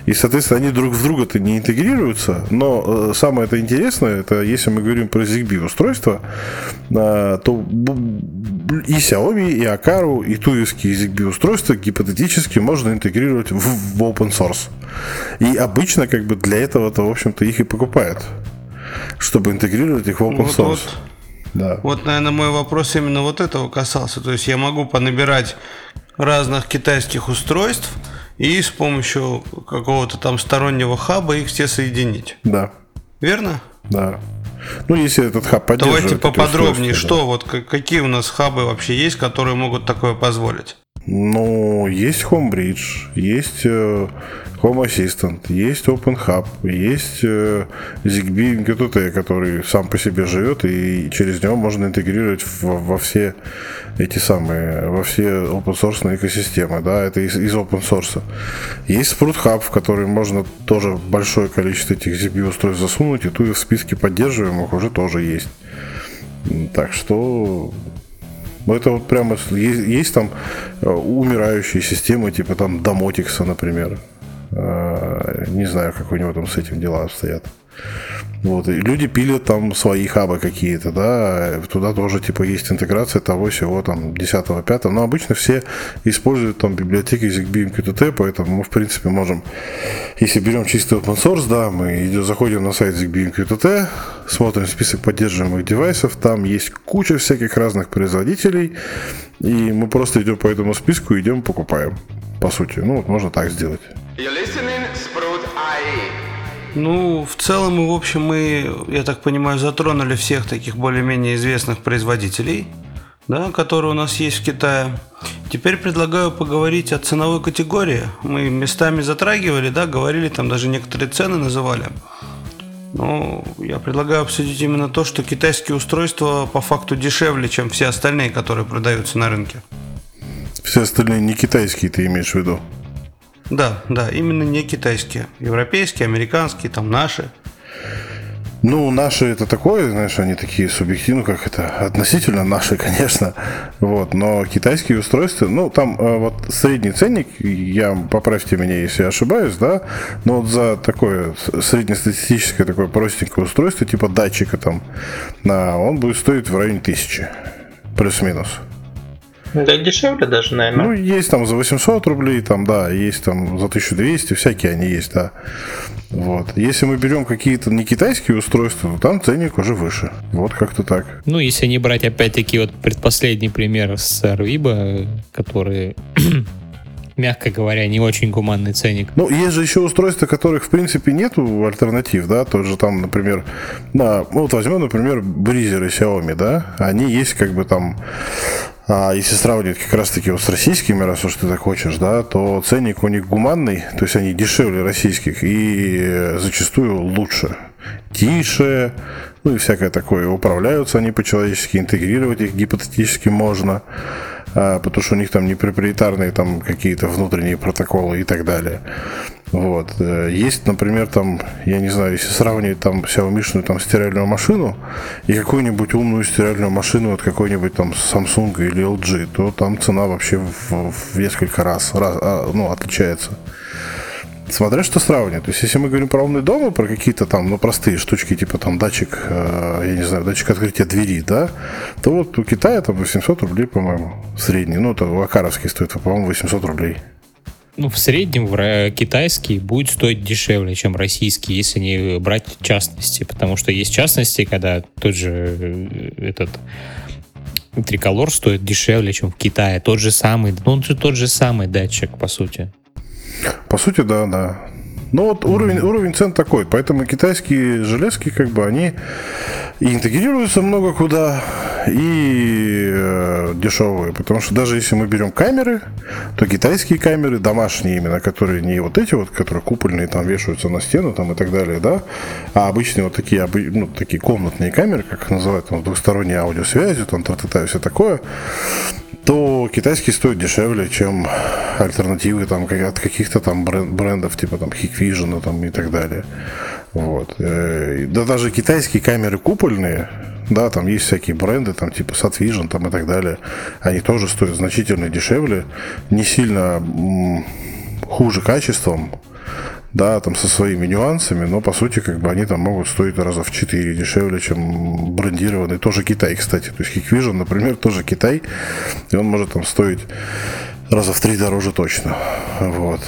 И, соответственно, они друг в друга-то не интегрируются, но э, самое это интересное, это если мы говорим про ZigBee устройства, э, то и Xiaomi, и Акару, и туевские ZigBee устройства гипотетически можно интегрировать в, в open source. И обычно как бы для этого-то, в общем-то, их и покупают, чтобы интегрировать их в open Вот, source. вот. Да. Вот, наверное, мой вопрос именно вот этого касался. То есть я могу понабирать разных китайских устройств и с помощью какого-то там стороннего хаба их все соединить. Да. Верно? Да. Ну, если этот хаб поддерживает Давайте поподробнее, устройства, да. что вот какие у нас хабы вообще есть, которые могут такое позволить? Ну, есть Homebridge, есть э, Home Assistant, есть Open Hub, есть э, ZigBee MQTT, который сам по себе живет, и через него можно интегрировать во, во все эти самые, во все open source экосистемы, да, это из, из open source. Есть Sprout Hub, в который можно тоже большое количество этих ZigBee устройств засунуть, и тут в списке поддерживаемых уже тоже есть. Так что ну, это вот прямо есть, есть там э, умирающие системы, типа там Домотикса, например. Э, Не знаю, как у него там с этим дела обстоят. Вот, и люди пилят там свои хабы какие-то, да, туда тоже, типа, есть интеграция того всего, там, 10 5 но обычно все используют там библиотеки ZigBee MQTT, поэтому мы, в принципе, можем, если берем чистый open source, да, мы идем, заходим на сайт ZigBee MQTT, смотрим список поддерживаемых девайсов, там есть куча всяких разных производителей, и мы просто идем по этому списку идем покупаем, по сути, ну, вот можно так сделать. You're listening Sprout IE. Ну, в целом и в общем мы, я так понимаю, затронули всех таких более-менее известных производителей, да, которые у нас есть в Китае. Теперь предлагаю поговорить о ценовой категории. Мы местами затрагивали, да, говорили, там даже некоторые цены называли. Но я предлагаю обсудить именно то, что китайские устройства по факту дешевле, чем все остальные, которые продаются на рынке. Все остальные не китайские ты имеешь в виду? Да, да, именно не китайские. Европейские, американские, там наши. Ну, наши это такое, знаешь, они такие субъективно, как это, относительно наши, конечно, вот, но китайские устройства, ну, там э, вот средний ценник, я, поправьте меня, если я ошибаюсь, да, но вот за такое среднестатистическое такое простенькое устройство, типа датчика там, на, он будет стоить в районе тысячи, плюс-минус. Да дешевле даже, Ну, наверное. есть там за 800 рублей, там, да, есть там за 1200, всякие они есть, да. Вот. Если мы берем какие-то не китайские устройства, то там ценник уже выше. Вот как-то так. Ну, если не брать опять-таки вот предпоследний пример с Arvibo, который, мягко говоря, не очень гуманный ценник. Ну, есть же еще устройства, которых, в принципе, нету альтернатив, да, тот же там, например, на, ну, вот возьмем, например, бризеры Xiaomi, да, они есть как бы там, а если сравнивать как раз-таки вот с российскими, раз уж ты так хочешь, да, то ценник у них гуманный, то есть они дешевле российских и э, зачастую лучше, тише, ну и всякое такое. Управляются они по-человечески, интегрировать их гипотетически можно, а, потому что у них там не проприетарные там какие-то внутренние протоколы и так далее. Вот. Э, Есть, например, там, я не знаю, если сравнивать там Xiaomi там стиральную машину и какую-нибудь умную стиральную машину от какой-нибудь там Samsung или LG, то там цена вообще в, в несколько раз, раз а, ну, отличается. Смотря что сравнивать. То есть, если мы говорим про умный дом про какие-то там, ну, простые штучки, типа там датчик, э, я не знаю, датчик открытия двери, да, то вот у Китая там 800 рублей, по-моему, средний. Ну, это у Акаровский стоит, по-моему, 800 рублей. Ну, в среднем китайский будет стоить дешевле, чем российский, если не брать частности. Потому что есть частности, когда тот же э, этот триколор стоит дешевле, чем в Китае. Тот же самый, ну, он же тот же самый датчик, по сути. По сути, да, да. Но вот уровень, уровень цен такой, поэтому китайские железки, как бы, они интегрируются много куда, и э, дешевые. Потому что даже если мы берем камеры, то китайские камеры, домашние именно, которые не вот эти вот, которые купольные, там вешаются на стену там и так далее, да, а обычные вот такие, обы- ну, такие комнатные камеры, как их называют, там, с двухсторонней аудиосвязью, там, та-та-та, и все такое, то китайский стоит дешевле, чем альтернативы там, от каких-то там брен- брендов, типа там Hikvision там, и так далее. Вот. Э, Да даже китайские камеры купольные, да, там есть всякие бренды, там типа Satvision там и так далее, они тоже стоят значительно дешевле, не сильно хуже качеством, да, там со своими нюансами, но по сути как бы они там могут стоить раза в 4 дешевле, чем брендированный, тоже Китай, кстати. То есть Hikvision, например, тоже Китай, и он может там стоить раза в три дороже точно. Вот.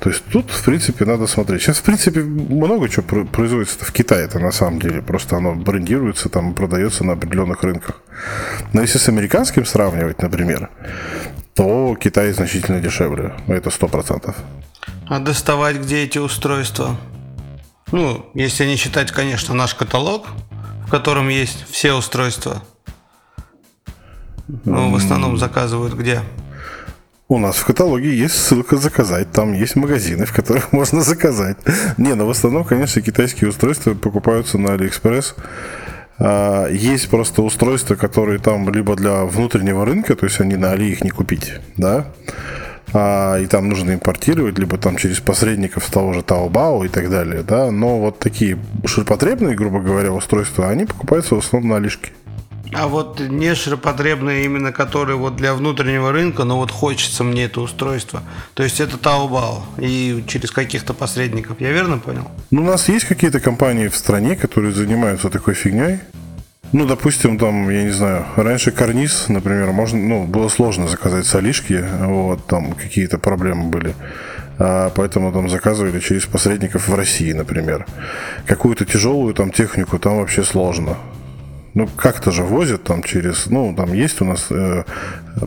То есть тут, в принципе, надо смотреть. Сейчас, в принципе, много чего про- производится в Китае, это на самом деле. Просто оно брендируется, там продается на определенных рынках. Но если с американским сравнивать, например, то Китай значительно дешевле. Это сто процентов. А доставать где эти устройства? Ну, если не считать, конечно, наш каталог, в котором есть все устройства. Но в основном заказывают где? У нас в каталоге есть ссылка заказать, там есть магазины, в которых можно заказать. Не, но в основном, конечно, китайские устройства покупаются на Алиэкспресс. А, Есть просто устройства, которые там либо для внутреннего рынка, то есть они на Али их не купить, да, А, и там нужно импортировать, либо там через посредников с того же Taobao и так далее, да, но вот такие ширпотребные, грубо говоря, устройства, они покупаются в основном на Алишке. А вот не широпотребные, именно которые вот для внутреннего рынка, но вот хочется мне это устройство. То есть это Taobao и через каких-то посредников. Я верно понял? Ну, у нас есть какие-то компании в стране, которые занимаются такой фигней. Ну, допустим, там, я не знаю, раньше карниз, например, можно, ну, было сложно заказать с Алишки, вот, там какие-то проблемы были. А, поэтому там заказывали через посредников в России, например. Какую-то тяжелую там технику там вообще сложно. Ну, как-то же возят там через... Ну, там есть у нас э,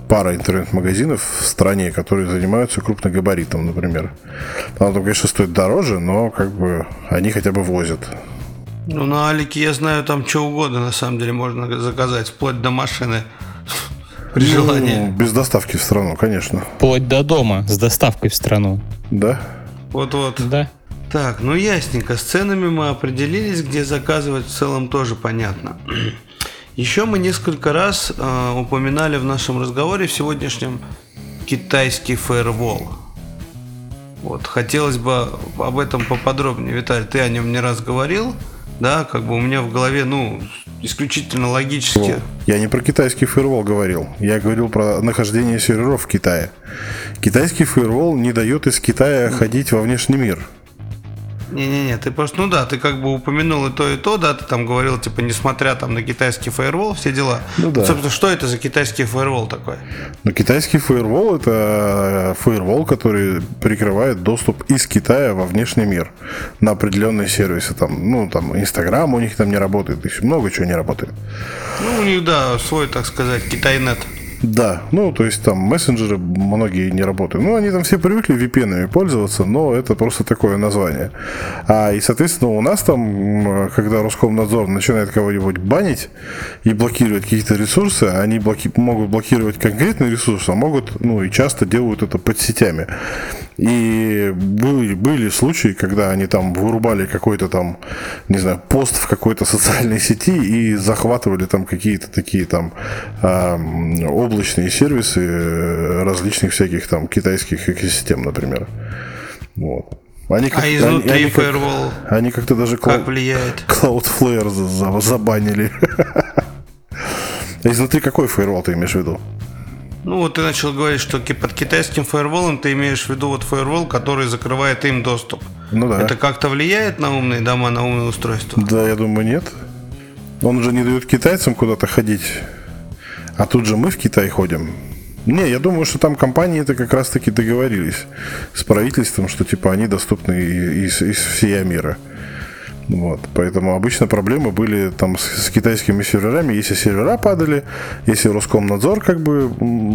пара интернет-магазинов в стране, которые занимаются крупногабаритом, например. Там, там, конечно, стоит дороже, но как бы они хотя бы возят. Ну, на Алике я знаю, там что угодно на самом деле можно заказать, вплоть до машины. При желании. Ну, без доставки в страну, конечно. Вплоть до дома с доставкой в страну. Да? Вот-вот. Да. Так, ну ясненько. С ценами мы определились, где заказывать в целом тоже понятно. Еще мы несколько раз э, упоминали в нашем разговоре в сегодняшнем китайский фаервол. Вот, хотелось бы об этом поподробнее. Виталий, ты о нем не раз говорил, да, как бы у меня в голове, ну, исключительно логически. Я не про китайский фаервол говорил. Я говорил про нахождение серверов в Китае. Китайский фаервол не дает из Китая ходить во внешний мир. Не-не-не, ты просто, ну да, ты как бы упомянул и то, и то, да, ты там говорил, типа, несмотря там на китайский фаервол, все дела. Ну да. Собственно, что это за китайский фаервол такой? Но китайский фаервол это фаервол, который прикрывает доступ из Китая во внешний мир на определенные сервисы. Там, ну, там, Инстаграм у них там не работает, еще много чего не работает. Ну, у них, да, свой, так сказать, китайнет. Да, ну, то есть там мессенджеры многие не работают. Ну, они там все привыкли VPN пользоваться, но это просто такое название. А, и, соответственно, у нас там, когда Роскомнадзор начинает кого-нибудь банить и блокировать какие-то ресурсы, они блоки- могут блокировать конкретный ресурс, а могут, ну, и часто делают это под сетями. И были, были случаи, когда они там вырубали какой-то там, не знаю, пост в какой-то социальной сети и захватывали там какие-то такие там м, облачные сервисы э, различных всяких там китайских экосистем, например. Вот. Они как- А они- изнутри они как- фаервол Они как-то даже как влияет? Cloudflare за- за- забанили. А Изнутри какой фаервол ты имеешь в виду? Ну, вот ты начал говорить, что под китайским фаерволом ты имеешь в виду вот фаервол, который закрывает им доступ. Ну да. Это как-то влияет на умные дома, на умные устройства? Да, я думаю, нет. Он же не дает китайцам куда-то ходить. А тут же мы в Китай ходим. Не, я думаю, что там компании это как раз-таки договорились с правительством, что типа они доступны из, из всея мира. Вот, поэтому обычно проблемы были там с, с китайскими серверами, если сервера падали, если Роскомнадзор как бы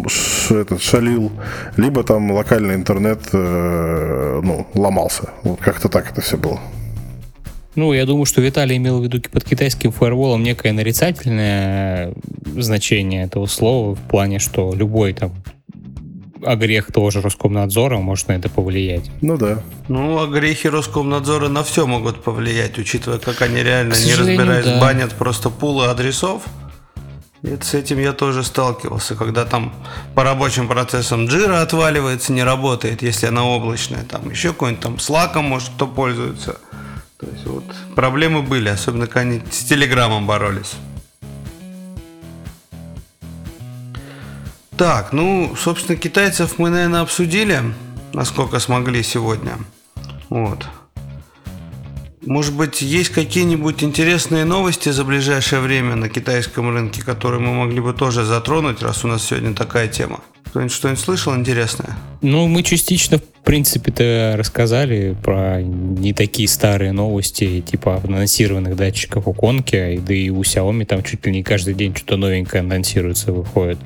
ш, этот шалил, либо там локальный интернет э, ну, ломался. Вот как-то так это все было. Ну, я думаю, что Виталий имел в виду под китайским фаерволом некое нарицательное значение этого слова в плане, что любой там огрех тоже Роскомнадзора может на это повлиять. Ну да. Ну, огрехи Роскомнадзора на все могут повлиять, учитывая, как они реально, не разбираясь, да. банят просто пулы адресов. И с этим я тоже сталкивался, когда там по рабочим процессам джира отваливается, не работает, если она облачная. Там еще какой-нибудь там слаком, может, кто пользуется. То есть вот проблемы были, особенно когда они с Телеграмом боролись. Так, ну, собственно, китайцев мы, наверное, обсудили, насколько смогли сегодня. Вот. Может быть, есть какие-нибудь интересные новости за ближайшее время на китайском рынке, которые мы могли бы тоже затронуть, раз у нас сегодня такая тема? Кто-нибудь что-нибудь слышал интересное? Ну, мы частично, в принципе-то, рассказали про не такие старые новости, типа анонсированных датчиков у Конки, да и у Xiaomi там чуть ли не каждый день что-то новенькое анонсируется, выходит.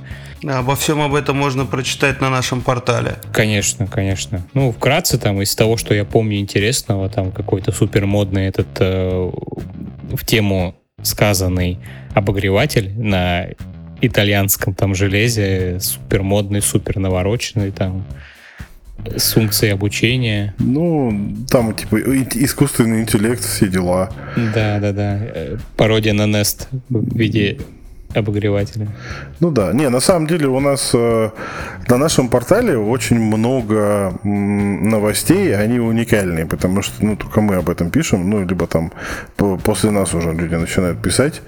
Обо всем об этом можно прочитать на нашем портале. Конечно, конечно. Ну, вкратце там из того, что я помню интересного, там какой-то супер модный этот э, в тему сказанный обогреватель на итальянском там железе, супер модный, супер навороченный там с функцией обучения. Ну, там типа искусственный интеллект, все дела. Да, да, да. Пародия на Nest в виде обогревателя. Ну да, не, на самом деле у нас э, на нашем портале очень много м, новостей, они уникальные, потому что ну только мы об этом пишем, ну либо там после нас уже люди начинают писать.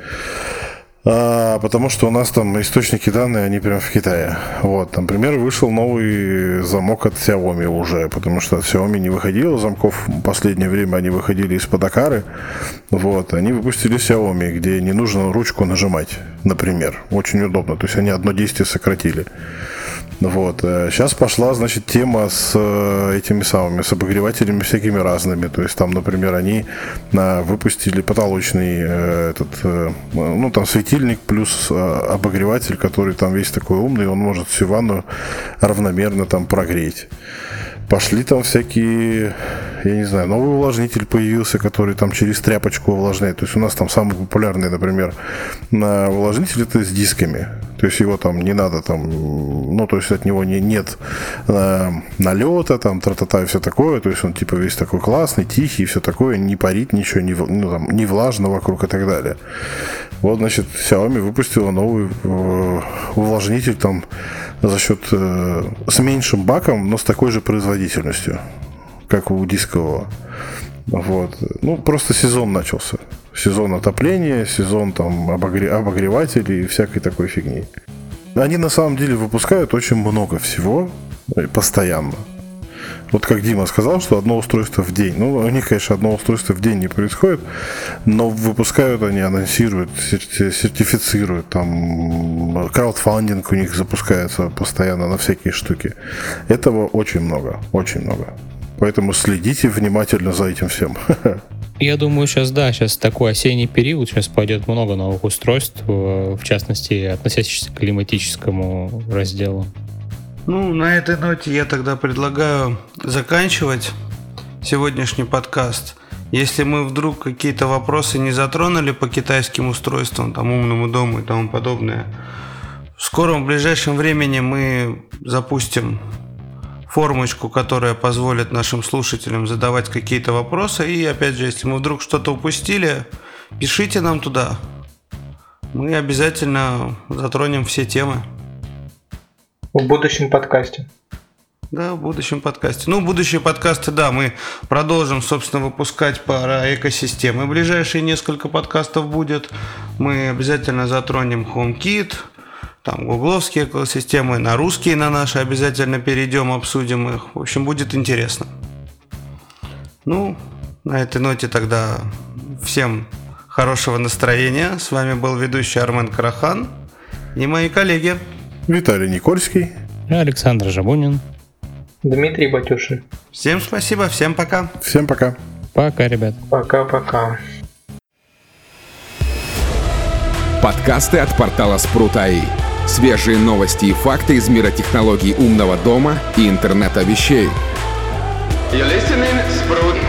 А, потому что у нас там источники данных, они прям в Китае. Вот, например, вышел новый замок от Xiaomi уже, потому что от Xiaomi не выходило замков. В последнее время они выходили из-под Акары. Вот, они выпустили Xiaomi, где не нужно ручку нажимать, например. Очень удобно. То есть они одно действие сократили. Вот. Сейчас э, пошла, значит, тема с э, этими самыми, с обогревателями всякими разными. То есть там, например, они на, выпустили потолочный э, этот, ну, там светильник плюс обогреватель, который там весь такой умный, он может всю ванну равномерно там прогреть. Пошли там всякие, я не знаю, новый увлажнитель появился, который там через тряпочку увлажняет. То есть у нас там самый популярный, например, на увлажнитель это с дисками. То есть его там не надо там, ну то есть от него не, нет э, налета, там тра-та-та и все такое. То есть он типа весь такой классный, тихий и все такое, не парит ничего, не, ну, там, не влажно вокруг и так далее. Вот, значит, Xiaomi выпустила новый э, увлажнитель там за счет э, с меньшим баком, но с такой же производительностью, как у дискового. Вот. Ну, просто сезон начался. Сезон отопления, сезон там обогре- обогревателей и всякой такой фигни. Они на самом деле выпускают очень много всего э, постоянно. Вот как Дима сказал, что одно устройство в день. Ну, у них, конечно, одно устройство в день не происходит, но выпускают они, анонсируют, серти- сертифицируют, там краудфандинг у них запускается постоянно на всякие штуки. Этого очень много, очень много. Поэтому следите внимательно за этим всем. Я думаю, сейчас, да, сейчас такой осенний период, сейчас пойдет много новых устройств, э, в частности, относящихся к климатическому разделу. Ну, на этой ноте я тогда предлагаю заканчивать сегодняшний подкаст. Если мы вдруг какие-то вопросы не затронули по китайским устройствам, там умному дому и тому подобное, в скором, в ближайшем времени мы запустим формочку, которая позволит нашим слушателям задавать какие-то вопросы. И опять же, если мы вдруг что-то упустили, пишите нам туда. Мы обязательно затронем все темы. В будущем подкасте. Да, в будущем подкасте. Ну, будущие подкасты, да, мы продолжим, собственно, выпускать про экосистемы. Ближайшие несколько подкастов будет. Мы обязательно затронем HomeKit, там гугловские экосистемы, на русские, на наши обязательно перейдем, обсудим их. В общем, будет интересно. Ну, на этой ноте тогда всем хорошего настроения. С вами был ведущий Армен Карахан и мои коллеги. Виталий Никольский Александр Жабунин. Дмитрий Батюшин. Всем спасибо, всем пока. Всем пока. Пока, ребят. Пока-пока. Подкасты от портала Спрут.АИ. Свежие новости и факты из мира технологий умного дома и интернета вещей. You're listening Sprout.